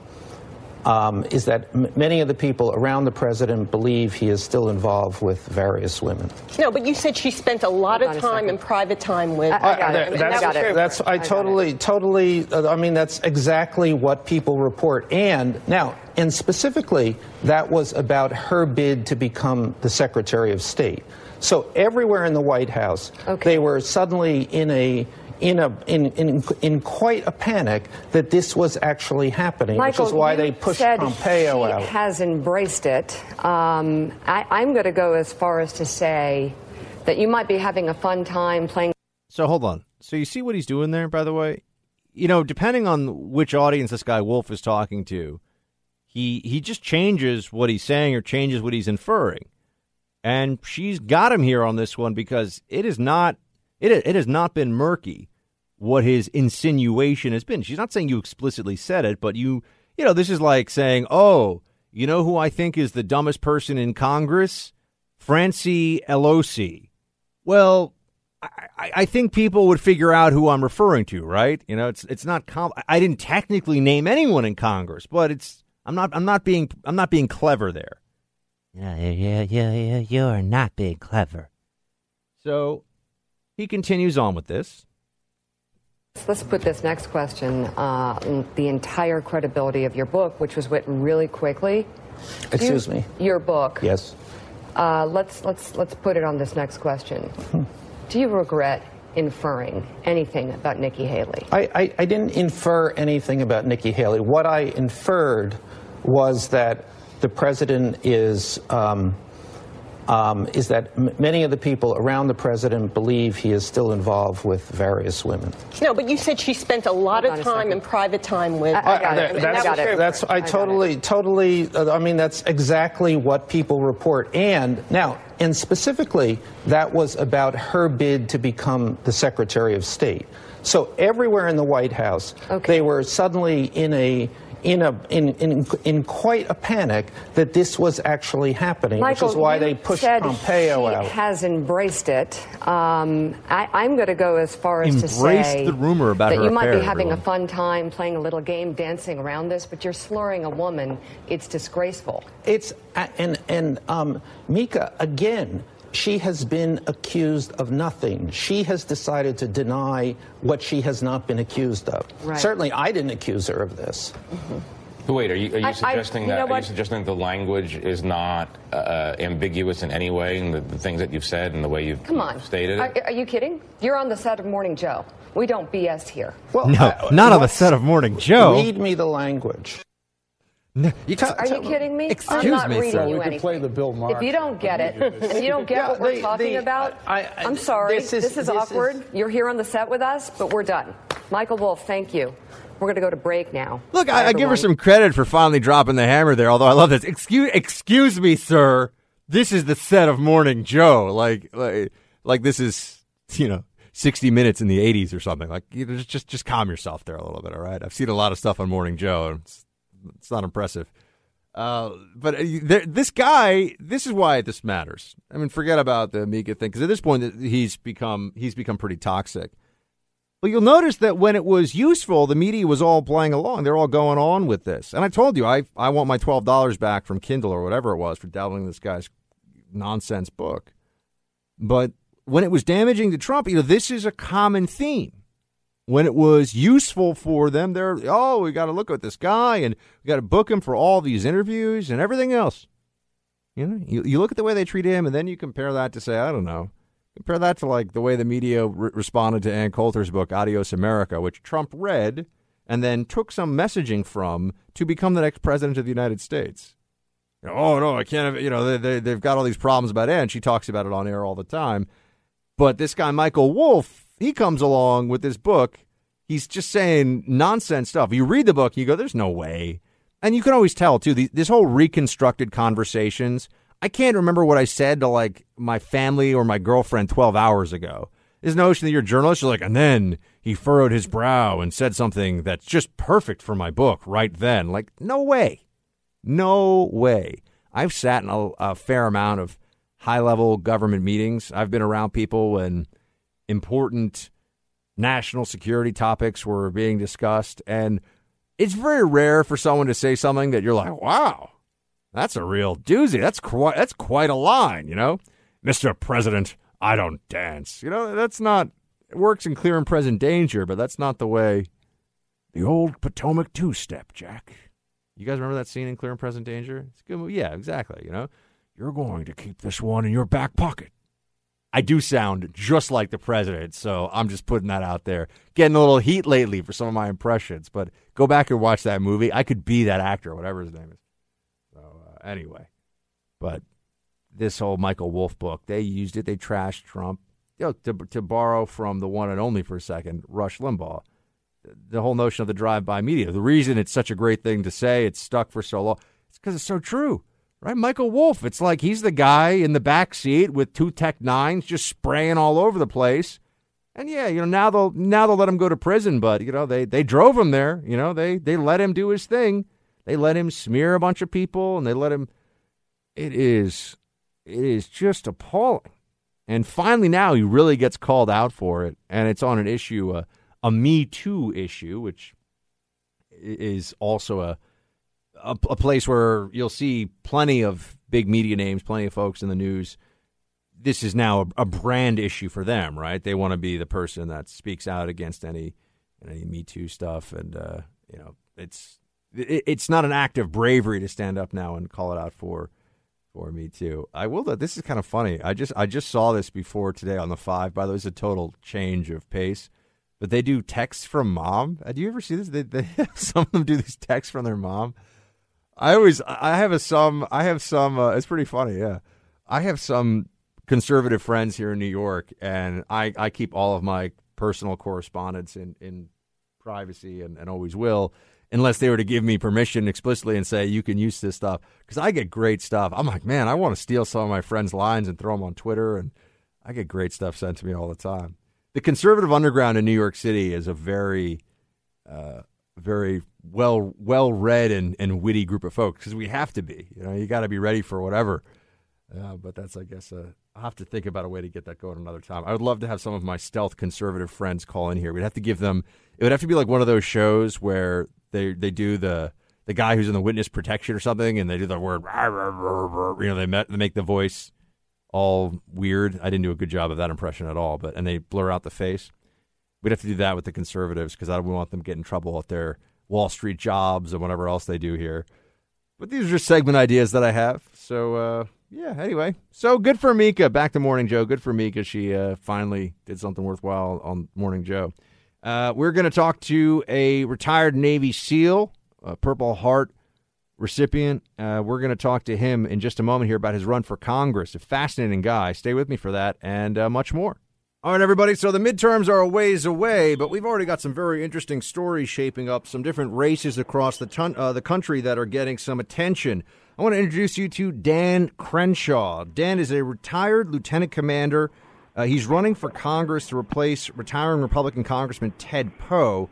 um, is that m- many of the people around the president believe he is still involved with various women. No, but you said she spent a lot of time in private time with. I, I got it. That's, that that's, that's I, I totally, totally. Uh, I mean, that's exactly what people report. And now, and specifically, that was about her bid to become the Secretary of State. So everywhere in the White House, okay. they were suddenly in a in, a, in, in, in quite a panic that this was actually happening, Michael, which is why they pushed said Pompeo she out. has embraced it. Um, I, I'm going to go as far as to say that you might be having a fun time playing. So hold on. So you see what he's doing there, by the way? You know, depending on which audience this guy Wolff is talking to, he he just changes what he's saying or changes what he's inferring. And she's got him here on this one because it is not it it has not been murky what his insinuation has been. She's not saying you explicitly said it, but you you know this is like saying, "Oh, you know who I think is the dumbest person in Congress? Francie Elosi. Well, I, I think people would figure out who I'm referring to, right? You know, it's it's not. Com- I didn't technically name anyone in Congress, but it's I'm not I'm not being I'm not being clever there. Yeah, yeah, yeah, yeah. You're not being clever. So he continues on with this. Let's put this next question. Uh, the entire credibility of your book, which was written really quickly. Excuse Do- me. Your book. Yes. Uh, let's let's let's put it on this next question. Do you regret inferring anything about Nikki Haley? I, I, I didn't infer anything about Nikki Haley. What I inferred was that the president is um, um, is that m- many of the people around the president believe he is still involved with various women. No, but you said she spent a lot Hold of time in private time with. I- that- and that's, that was true. that's- I, totally, totally. uh, I mean, that's exactly what people report. And now, and specifically, that was about her bid to become the Secretary of State. So everywhere in the White House, they were suddenly in a. In, a, in, in, in quite a panic that this was actually happening, Michael, which is why they pushed said Pompeo she out. has embraced it. Um, I, I'm going to go as far as to Embraced say the rumor about that her you might be having everyone. a fun time playing a little game, dancing around this, but you're slurring a woman. It's disgraceful. It's and and um, Mika again. She has been accused of nothing. She has decided to deny what she has not been accused of. Right. Certainly, I didn't accuse her of this. But wait, are you, are you I- I- suggesting you that are you suggesting the language is not uh, ambiguous in any way in the, the things that you've said and the way you've Come on. stated Are, it? are you kidding? You're on the set of Morning Joe. We don't BS here. Well, no, not on the set of Morning Joe. Read me the language. No, Are you kidding me? Excuse I'm not me, reading sir. you We could anything. play the Bill Maher If you don't get it, if you don't get Yeah, what we're the- talking the- about, I- I, I- am sorry. this is- this is this is- awkward. You're here on the set with us, but we're done. Michael Wolff, thank you. We're going to go to break now. Look, I, I give her some credit for finally dropping the hammer there. Although I love this. Excuse, excuse me, sir. This is the set of Morning Joe. Like, like, like this is you know sixty minutes in the '80s or something. Like, you know, just, just, just calm yourself there a little bit. All right. I've seen a lot of stuff on Morning Joe. And it's, it's not impressive. Uh, but uh, there, this guy, this is why this matters. I mean, forget about the Amiga thing because at this point he's become he's become pretty toxic. But you'll notice that when it was useful, the media was all playing along. They're all going on with this. And I told you, I, I want my $12 back from Kindle or whatever it was for downloading this guy's nonsense book. But when it was damaging to Trump, you know, this is a common theme. When it was useful for them, they're, oh, we got to look at this guy and we got to book him for all these interviews and everything else. You know, you, you look at the way they treat him and then you compare that to, say, I don't know, Compare that to like the way the media re- responded to Ann Coulter's book Adios America, which Trump read and then took some messaging from to become the next president of the United States. You know, oh no, I can't. Have, you know, they, they they've got all these problems about Ann. She talks about it on air all the time. But this guy Michael Wolff, he comes along with this book. He's just saying nonsense stuff. You read the book, you go, "There's no way," and you can always tell too. The, this whole reconstructed conversations. I can't remember what I said to like my family or my girlfriend 12 hours ago. This notion that you're a journalist, you're like, and then he furrowed his brow and said something that's just perfect for my book right then. Like, no way. No way. I've sat in a, a fair amount of high level government meetings. I've been around people when important national security topics were being discussed. And it's very rare for someone to say something that you're like, wow, that's a real doozy. That's quite, that's quite a line, you know? Mr. President, I don't dance. You know, that's not, it works in clear and present danger, but that's not the way the old Potomac two step, Jack. You guys remember that scene in Clear and Present Danger? It's a good movie. Yeah, exactly. You know, you're going to keep this one in your back pocket. I do sound just like the president, so I'm just putting that out there. Getting a little heat lately for some of my impressions, but go back and watch that movie. I could be that actor, whatever his name is. So uh, anyway, but this whole Michael Wolff book, they used it. They trashed Trump. You know, to to borrow from the one and only for a second, Rush Limbaugh. The whole notion of the drive-by media. The reason it's such a great thing to say, it's stuck for so long, it's because it's so true right? Michael Wolff. It's like he's the guy in the back seat with two Tech Nines just spraying all over the place. And yeah, you know now they'll now they'll let him go to prison, but you know they they drove him there. You know they they let him do his thing. They let him smear a bunch of people, and they let him. It is It is just appalling. And finally, now he really gets called out for it, and it's on an issue, uh, a Me Too issue, which is also a, a a place where you'll see plenty of big media names, plenty of folks in the news. This is now a, a brand issue for them, right? They want to be the person that speaks out against any any Me Too stuff, and uh, you know, it's it, it's not an act of bravery to stand up now and call it out for for Me Too. I will. This is kind of funny. I just I just saw this before today on the five. By the way, it's a total change of pace. But they do texts from mom. Uh, Do you ever see this? They, they some of them do these texts from their mom. I always I have a some I have some. Uh, it's pretty funny. Yeah, I have some conservative friends here in New York, and I I keep all of my personal correspondence in in privacy and, and always will unless they were to give me permission explicitly and say you can use this stuff because I get great stuff. I'm like, man, I want to steal some of my friends' lines and throw them on Twitter, and I get great stuff sent to me all the time. The conservative underground in New York City is a very, uh, very well well read and, and witty group of folks because we have to be. You know, you got to be ready for whatever. Uh, but that's, I guess, uh, I'll have to think about a way to get that going another time. I would love to have some of my stealth conservative friends call in here. We'd have to give them. It would have to be like one of those shows where they they do the the guy who's in the witness protection or something, and they do the word. You know, they met, they make the voice all weird. I didn't do a good job of that impression at all, but and they blur out the face. We'd have to do that with the conservatives because I don't want them to get in trouble at their Wall Street jobs and whatever else they do here. But these are just segment ideas that I have. So uh, yeah. Anyway, so good for Mika. Back to Morning Joe. Good for Mika. She uh, finally did something worthwhile on Morning Joe. Uh, we're going to talk to a retired Navy SEAL, a Purple Heart recipient. Uh, we're going to talk to him in just a moment here about his run for Congress. A fascinating guy. Stay with me for that and uh, much more. All right, everybody. So the midterms are a ways away, but we've already got some very interesting stories shaping up. Some different races across the ton- uh, the country that are getting some attention. I want to introduce you to Dan Crenshaw. Dan is a retired lieutenant commander. Uh, he's running for Congress to replace retiring Republican Congressman Ted Poe.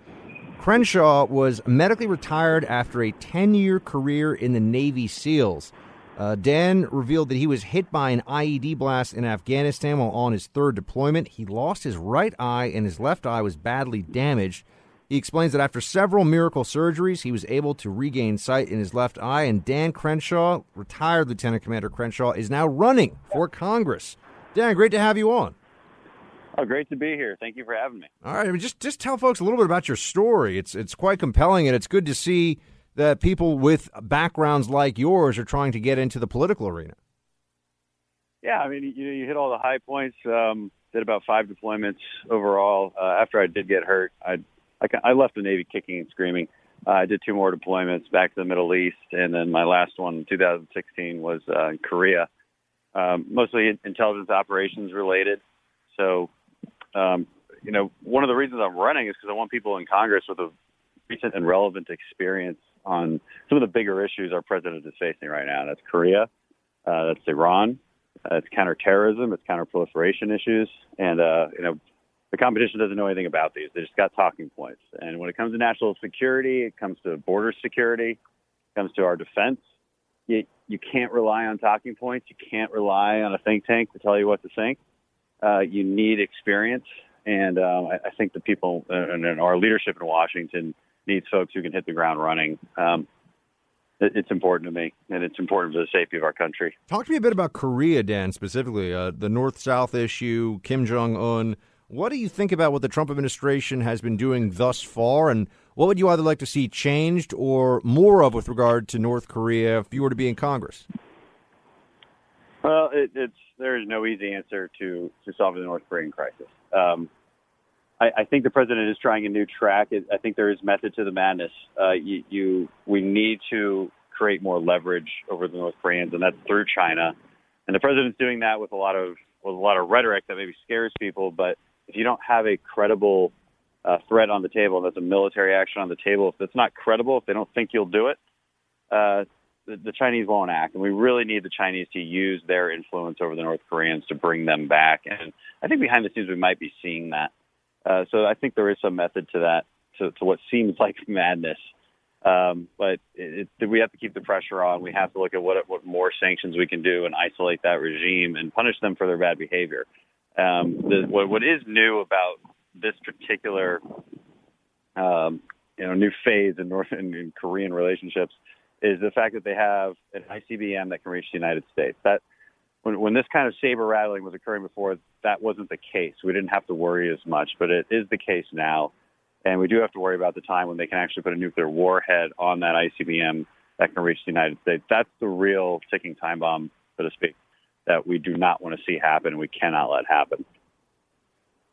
Crenshaw was medically retired after a 10 year career in the Navy SEALs. Uh, Dan revealed that he was hit by an IED blast in Afghanistan while on his third deployment. He lost his right eye and his left eye was badly damaged. He explains that after several miracle surgeries, he was able to regain sight in his left eye. And Dan Crenshaw, retired Lieutenant Commander Crenshaw, is now running for Congress. Dan, great to have you on. Oh, great to be here. Thank you for having me. All right, I mean, just just tell folks a little bit about your story. It's it's quite compelling, and it's good to see that people with backgrounds like yours are trying to get into the political arena. Yeah, I mean, you know, you hit all the high points. Um, did about five deployments overall. Uh, after I did get hurt, I, I I left the Navy kicking and screaming. Uh, I did two more deployments back to the Middle East, and then my last one in 2016 was uh, in Korea, um, mostly intelligence operations related. So, um, you know, one of the reasons I'm running is because I want people in Congress with a recent and relevant experience on some of the bigger issues our president is facing right now. That's Korea, uh, that's Iran, uh, it's counterterrorism, it's counterproliferation issues, and uh, you know, the competition doesn't know anything about these. They just got talking points. And when it comes to national security, it comes to border security, it comes to our defense. You, you can't rely on talking points. You can't rely on a think tank to tell you what to think. Uh, you need experience, and um, I, I think the people and, and our leadership in Washington needs folks who can hit the ground running. Um, it, it's important to me, and it's important for the safety of our country. Talk to me a bit about Korea, Dan, specifically uh, the North South issue, Kim Jong Un. What do you think about what the Trump administration has been doing thus far, and what would you either like to see changed or more of with regard to North Korea if you were to be in Congress? Well, it, it's there is no easy answer to to solving the North Korean crisis. Um, I, I think the president is trying a new track. I think there is method to the madness. Uh, you, you we need to create more leverage over the North Koreans, and that's through China. And the president's doing that with a lot of with a lot of rhetoric that maybe scares people. But if you don't have a credible uh, threat on the table, that's a military action on the table. If it's not credible, if they don't think you'll do it, uh, the, the Chinese won't act. And we really need the Chinese to use their influence over the North Koreans to bring them back. And I think behind the scenes we might be seeing that. Uh, so I think there is some method to that, to, to what seems like madness. Um, but it, it, we have to keep the pressure on. We have to look at what what more sanctions we can do and isolate that regime and punish them for their bad behavior. Um, the, what, what is new about this particular um, you know new phase in North Korean relationships is the fact that they have an ICBM that can reach the United States. That when, when this kind of saber rattling was occurring before, that wasn't the case. We didn't have to worry as much, but it is the case now. And we do have to worry about the time when they can actually put a nuclear warhead on that ICBM that can reach the United States. That's the real ticking time bomb, so to speak, that we do not want to see happen and we cannot let happen.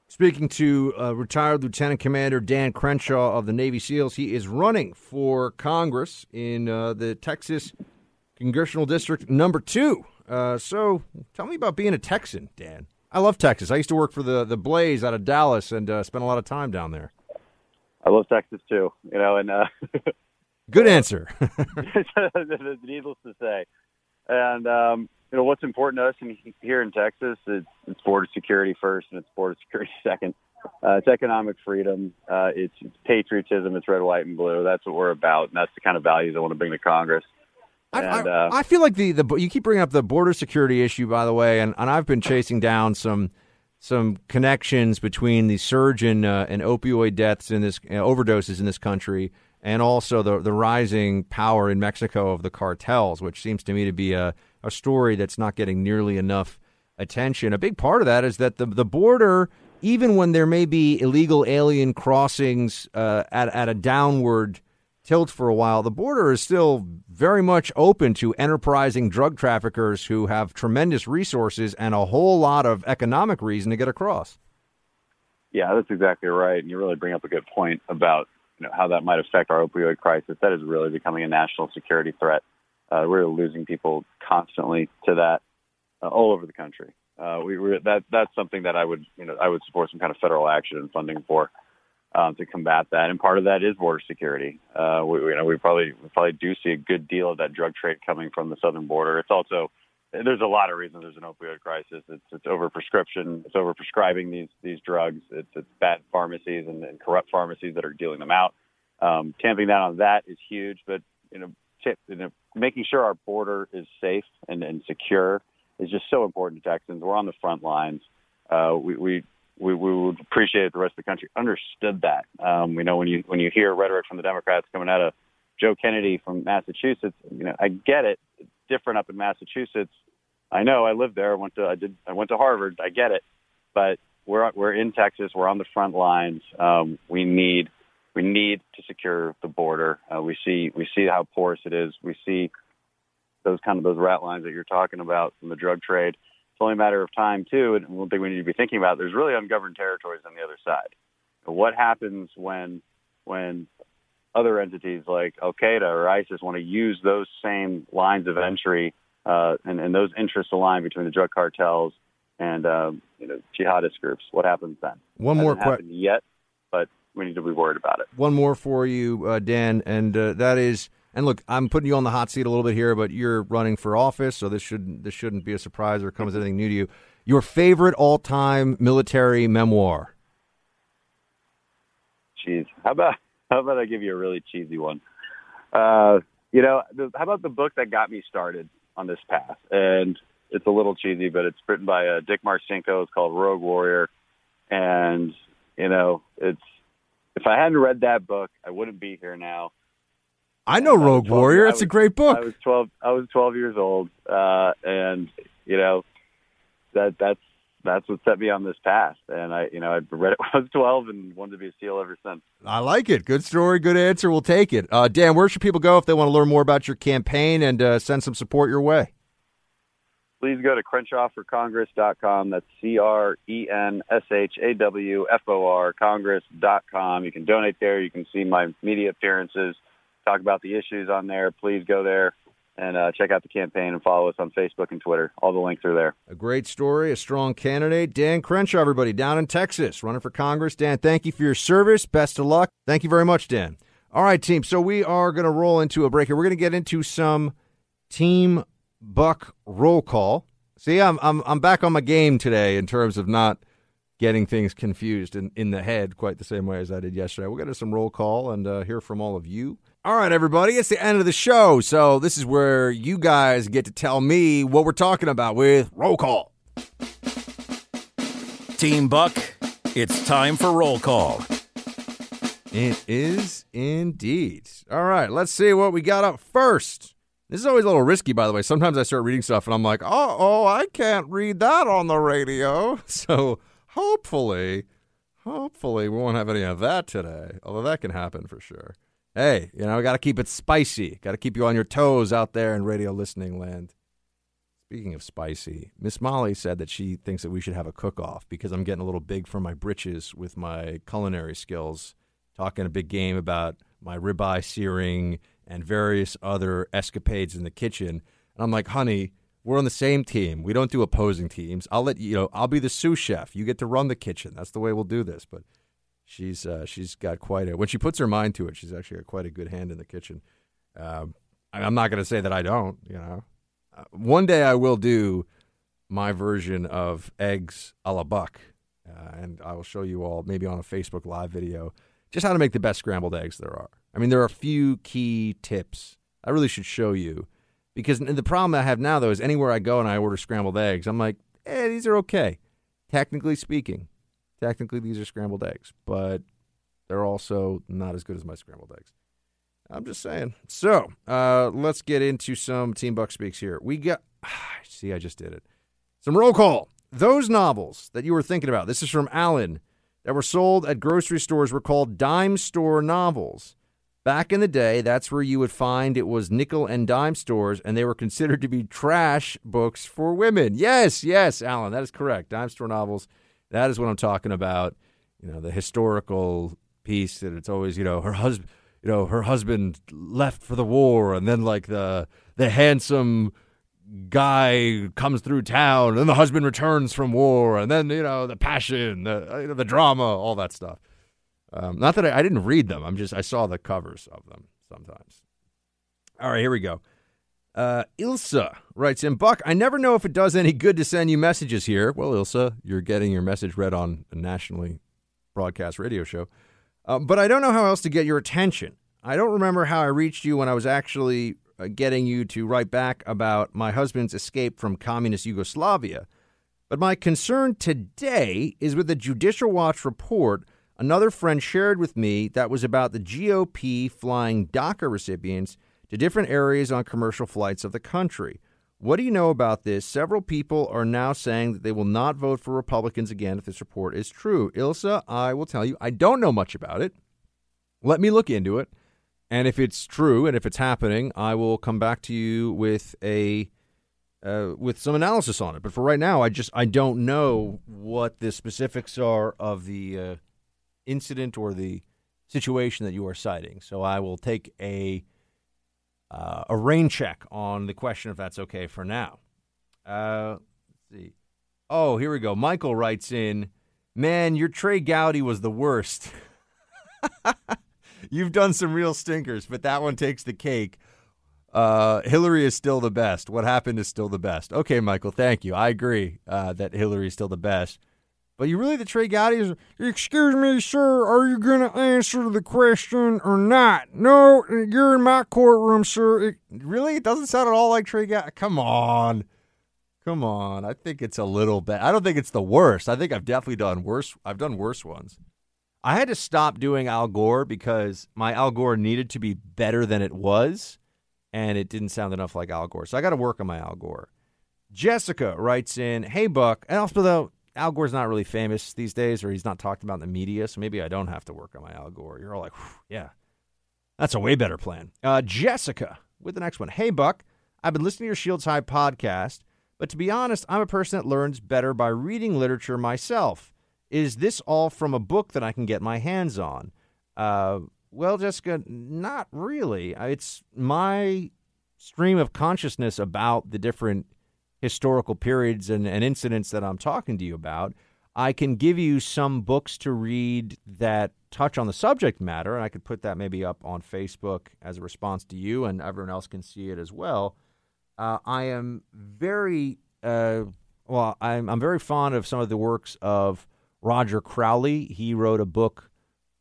Speaking to uh, retired Lieutenant Commander Dan Crenshaw of the Navy SEALs, he is running for Congress in uh, the Texas Congressional District number two. Uh, so tell me about being a Texan, Dan. I love Texas. I used to work for the, the Blaze out of Dallas and uh, spent a lot of time down there. I love Texas too, you know, and uh, good answer. needless to say, and um, you know what's important to us in, here in Texas is it's border security first, and it's border security second. Uh, it's economic freedom. Uh, it's, it's patriotism. It's red, white, and blue. That's what we're about, and that's the kind of values I want to bring to Congress. And, I, uh, I, feel like the, the you keep bringing up the border security issue, by the way, and, and I've been chasing down some some connections between the surge in uh, in opioid deaths in this uh, overdoses in this country, and also the the rising power in Mexico of the cartels, which seems to me to be a a story that's not getting nearly enough attention. A big part of that is that the the border, even when there may be illegal alien crossings uh, at at a downward tilt for a while, the border is still very much open to enterprising drug traffickers who have tremendous resources and a whole lot of economic reason to get across. Yeah, that's exactly right. And you really bring up a good point about you know, how that might affect our opioid crisis. That is really becoming a national security threat. Uh, we're losing people constantly to that uh, all over the country. Uh, we that that's something that I would you know I would support some kind of federal action and funding for um, to combat that. And part of that is border security. Uh, we, you know, we probably we probably do see a good deal of that drug trade coming from the southern border. It's also there's a lot of reasons there's an opioid crisis. It's it's overprescription. It's overprescribing these these drugs. It's it's bad pharmacies and, and corrupt pharmacies that are dealing them out. Um, tamping down on that is huge, but you know, tip, you know, making sure our border is safe and, and secure is just so important to Texans. We're on the front lines. Uh, we, we we, we would appreciate if the rest of the country understood that. Um, we know when you when you hear rhetoric from the Democrats coming out of Joe Kennedy from Massachusetts, you know, I get it. It's different up in Massachusetts. I know. I lived there. I went to I did I went to Harvard. I get it. But we're we're in Texas. We're on the front lines. Um, we need we need to secure the border. Uh, we see we see how porous it is. We see those kind of those rat lines that you're talking about from the drug trade only a matter of time too, and one thing we need to be thinking about. There's really ungoverned territories on the other side. What happens when when other entities like Al Qaeda or ISIS want to use those same lines of entry uh, and, and those interests align between the drug cartels and um, you know jihadist groups? What happens then? One more question yet, but we need to be worried about it. One more for you, uh, Dan, and uh, that is and look, I'm putting you on the hot seat a little bit here, but you're running for office, so this shouldn't this shouldn't be a surprise or come as anything new to you. Your favorite all-time military memoir? Jeez, how about how about I give you a really cheesy one? Uh, you know, the, how about the book that got me started on this path? And it's a little cheesy, but it's written by uh, Dick Marcinko. It's called Rogue Warrior, and you know, it's if I hadn't read that book, I wouldn't be here now. I know Rogue Warrior. It's was, a great book. I was twelve. I was twelve years old, uh, and you know that that's that's what set me on this path. And I, you know, I read it when I was twelve and wanted to be a SEAL ever since. I like it. Good story. Good answer. We'll take it. Uh, Dan, where should people go if they want to learn more about your campaign and uh, send some support your way? Please go to CrenshawForCongress.com. That's C R E N S H A W F O R Congress.com. You can donate there. You can see my media appearances talk about the issues on there, please go there and uh, check out the campaign and follow us on Facebook and Twitter. All the links are there. A great story, a strong candidate. Dan Crenshaw, everybody, down in Texas, running for Congress. Dan, thank you for your service. Best of luck. Thank you very much, Dan. All right, team. So we are going to roll into a break here. We're going to get into some Team Buck roll call. See, I'm I'm I'm back on my game today in terms of not getting things confused in, in the head quite the same way as I did yesterday. We'll get to some roll call and uh, hear from all of you. All right, everybody, it's the end of the show. So this is where you guys get to tell me what we're talking about with roll call. Team Buck, it's time for roll call. It is indeed. All right, let's see what we got up first. This is always a little risky, by the way. Sometimes I start reading stuff and I'm like, oh, oh, I can't read that on the radio. So hopefully, hopefully we won't have any of that today. Although that can happen for sure. Hey, you know, we got to keep it spicy. Got to keep you on your toes out there in radio listening land. Speaking of spicy, Miss Molly said that she thinks that we should have a cook off because I'm getting a little big for my britches with my culinary skills, talking a big game about my ribeye searing and various other escapades in the kitchen. And I'm like, honey, we're on the same team. We don't do opposing teams. I'll let you know. I'll be the sous chef. You get to run the kitchen. That's the way we'll do this. But she's uh, she's got quite a when she puts her mind to it. She's actually got quite a good hand in the kitchen. Um, I'm not going to say that I don't. You know, uh, one day I will do my version of eggs a la buck, uh, and I will show you all maybe on a Facebook Live video just how to make the best scrambled eggs there are. I mean, there are a few key tips I really should show you because the problem I have now though is anywhere I go and I order scrambled eggs, I'm like, eh, these are okay, technically speaking. Technically, these are scrambled eggs, but they're also not as good as my scrambled eggs. I'm just saying. So uh, let's get into some Team Buck Speaks here. We got, see, I just did it. Some roll call. Those novels that you were thinking about, this is from Alan, that were sold at grocery stores were called dime store novels. Back in the day, that's where you would find it was nickel and dime stores, and they were considered to be trash books for women. Yes, yes, Alan, that is correct. Dime store novels, that is what I'm talking about. You know, the historical piece that it's always, you know, her husband, you know, her husband left for the war, and then like the the handsome guy comes through town, and the husband returns from war, and then you know the passion, the you know, the drama, all that stuff. Um, not that I, I didn't read them. I'm just I saw the covers of them sometimes. All right, here we go. Uh, Ilsa writes in Buck. I never know if it does any good to send you messages here. Well, Ilsa, you're getting your message read on a nationally broadcast radio show, uh, but I don't know how else to get your attention. I don't remember how I reached you when I was actually uh, getting you to write back about my husband's escape from communist Yugoslavia. But my concern today is with the Judicial Watch report another friend shared with me that was about the GOP flying DACA recipients to different areas on commercial flights of the country. What do you know about this? Several people are now saying that they will not vote for Republicans again if this report is true. Ilsa, I will tell you, I don't know much about it. Let me look into it. And if it's true and if it's happening, I will come back to you with a uh, with some analysis on it. But for right now, I just I don't know what the specifics are of the uh, incident or the situation that you are citing. So I will take a uh, a rain check on the question if that's okay for now. Uh, let's see. Oh, here we go. Michael writes in, "Man, your Trey Gowdy was the worst." You've done some real stinkers, but that one takes the cake. Uh, Hillary is still the best. What happened is still the best. Okay, Michael, thank you. I agree uh, that Hillary is still the best. But you really the Trey Gowdy is? excuse me, sir, are you going to answer the question or not? No, you're in my courtroom, sir. It, really? It doesn't sound at all like Trey Gowdy. Come on. Come on. I think it's a little bit. I don't think it's the worst. I think I've definitely done worse. I've done worse ones. I had to stop doing Al Gore because my Al Gore needed to be better than it was, and it didn't sound enough like Al Gore. So I got to work on my Al Gore. Jessica writes in, "Hey Buck," and also though Al Gore's not really famous these days, or he's not talked about in the media, so maybe I don't have to work on my Al Gore. You're all like, yeah, that's a way better plan. Uh, Jessica with the next one. Hey, Buck, I've been listening to your Shields High podcast, but to be honest, I'm a person that learns better by reading literature myself. Is this all from a book that I can get my hands on? Uh, well, Jessica, not really. It's my stream of consciousness about the different historical periods and, and incidents that I'm talking to you about, I can give you some books to read that touch on the subject matter, and I could put that maybe up on Facebook as a response to you, and everyone else can see it as well. Uh, I am very uh, well. I'm I'm very fond of some of the works of Roger Crowley. He wrote a book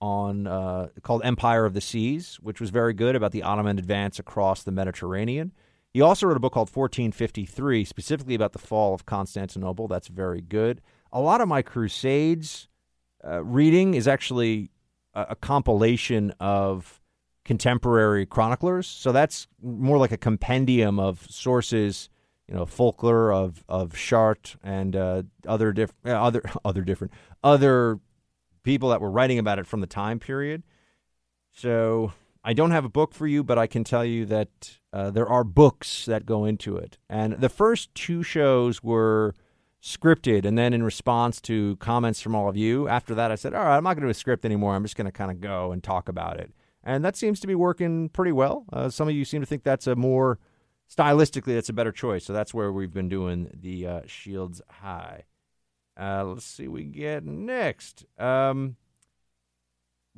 on uh, called Empire of the Seas, which was very good about the Ottoman advance across the Mediterranean. He also wrote a book called 1453, specifically about the fall of Constantinople. That's very good. A lot of my Crusades uh, reading is actually a, a compilation of contemporary chroniclers. So that's more like a compendium of sources, you know, Fulcher of of Chartres and uh, other diff- uh, other other different other people that were writing about it from the time period. So I don't have a book for you, but I can tell you that uh, there are books that go into it. And the first two shows were scripted, and then in response to comments from all of you, after that I said, "All right, I'm not going to do a script anymore. I'm just going to kind of go and talk about it." And that seems to be working pretty well. Uh, some of you seem to think that's a more stylistically that's a better choice. So that's where we've been doing the uh, Shields High. Uh, let's see what we get next. Um,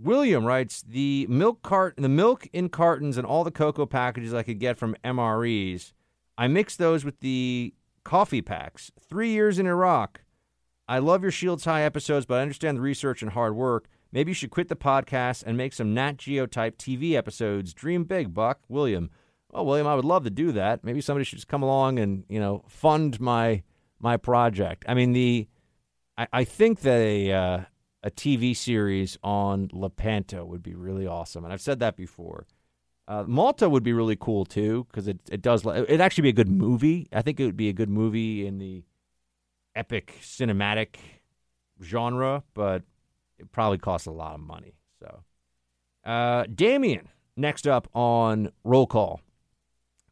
William writes the milk cart, the milk in cartons, and all the cocoa packages I could get from MREs. I mixed those with the coffee packs. Three years in Iraq. I love your Shields High episodes, but I understand the research and hard work. Maybe you should quit the podcast and make some Nat Geo type TV episodes. Dream big, Buck. William. Well, William, I would love to do that. Maybe somebody should just come along and you know fund my my project. I mean, the I, I think they. uh, a TV series on Lepanto would be really awesome, and I've said that before. Uh, Malta would be really cool too because it it does it'd actually be a good movie. I think it would be a good movie in the epic cinematic genre, but it probably costs a lot of money. So, uh, Damien, next up on roll call.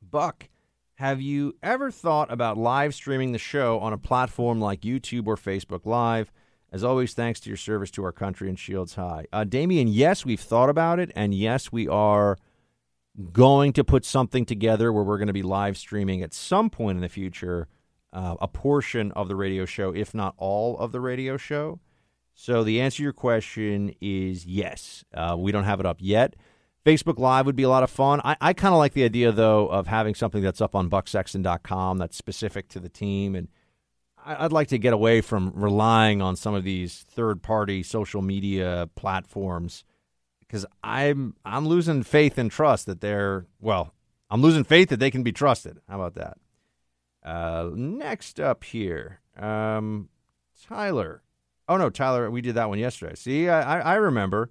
Buck, have you ever thought about live streaming the show on a platform like YouTube or Facebook Live? As always, thanks to your service to our country and Shields High. Uh, Damien, yes, we've thought about it, and yes, we are going to put something together where we're going to be live streaming at some point in the future uh, a portion of the radio show, if not all of the radio show. So the answer to your question is yes. Uh, we don't have it up yet. Facebook Live would be a lot of fun. I, I kind of like the idea, though, of having something that's up on bucksexton.com that's specific to the team. And I'd like to get away from relying on some of these third party social media platforms because I'm, I'm losing faith and trust that they're, well, I'm losing faith that they can be trusted. How about that? Uh, next up here, um, Tyler. Oh no, Tyler, we did that one yesterday. See, I, I remember.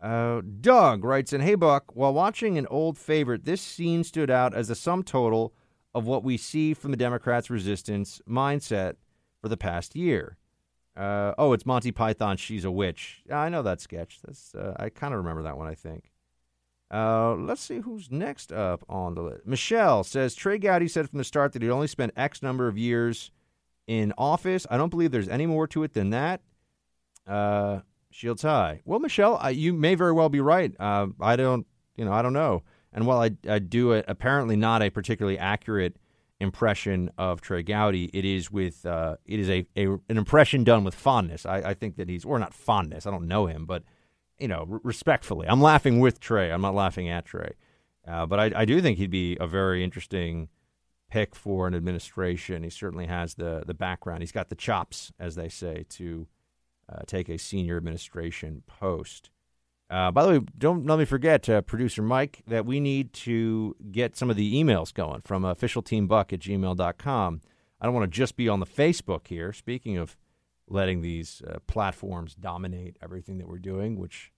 Uh, Doug writes in, "Hey Buck, while watching an old favorite, this scene stood out as a sum total of what we see from the Democrats' resistance mindset for the past year." Uh, oh, it's Monty Python. She's a witch. I know that sketch. That's uh, I kind of remember that one. I think. Uh, let's see who's next up on the list. Michelle says Trey Gowdy said from the start that he'd only spent X number of years in office. I don't believe there's any more to it than that. Uh, Shields High. Well, Michelle, you may very well be right. Uh, I don't, you know, I don't know. And while I, I do a, apparently not a particularly accurate impression of Trey Gowdy, it is with uh, it is a, a, an impression done with fondness. I, I think that he's or not fondness. I don't know him, but you know, r- respectfully, I'm laughing with Trey. I'm not laughing at Trey. Uh, but I, I do think he'd be a very interesting pick for an administration. He certainly has the the background. He's got the chops, as they say, to uh, take a senior administration post. Uh, by the way, don't let me forget, uh, producer Mike, that we need to get some of the emails going from officialteambuck at gmail.com. I don't want to just be on the Facebook here. Speaking of letting these uh, platforms dominate everything that we're doing, which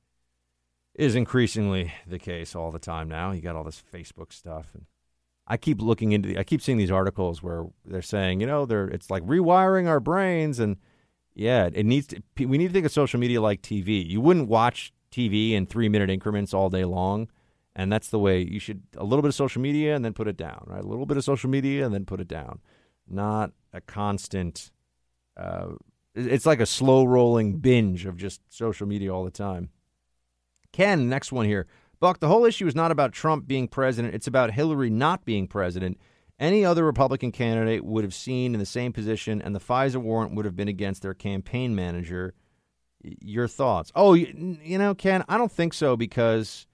is increasingly the case all the time now. You got all this Facebook stuff, and I keep looking into the, I keep seeing these articles where they're saying, you know, they're it's like rewiring our brains, and yeah, it needs to. We need to think of social media like TV. You wouldn't watch TV in three minute increments all day long. And that's the way you should a little bit of social media and then put it down, right? A little bit of social media and then put it down. Not a constant, uh, it's like a slow rolling binge of just social media all the time. Ken, next one here. Buck, the whole issue is not about Trump being president, it's about Hillary not being president. Any other Republican candidate would have seen in the same position, and the FISA warrant would have been against their campaign manager your thoughts. Oh, you, know, Ken, I don't think so because,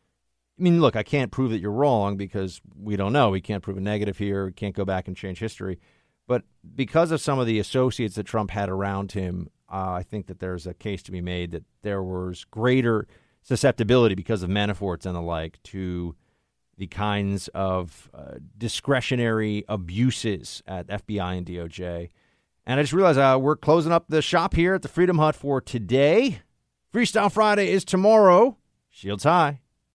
I mean, look, I can't prove that you're wrong because we don't know. We can't prove a negative here. We can't go back and change history. But because of some of the associates that Trump had around him, uh, I think that there's a case to be made that there was greater susceptibility because of Manafort's and the like to the kinds of uh, discretionary abuses at FBI and DOJ. And I just realized uh, we're closing up the shop here at the Freedom Hut for today. Freestyle Friday is tomorrow. Shields high.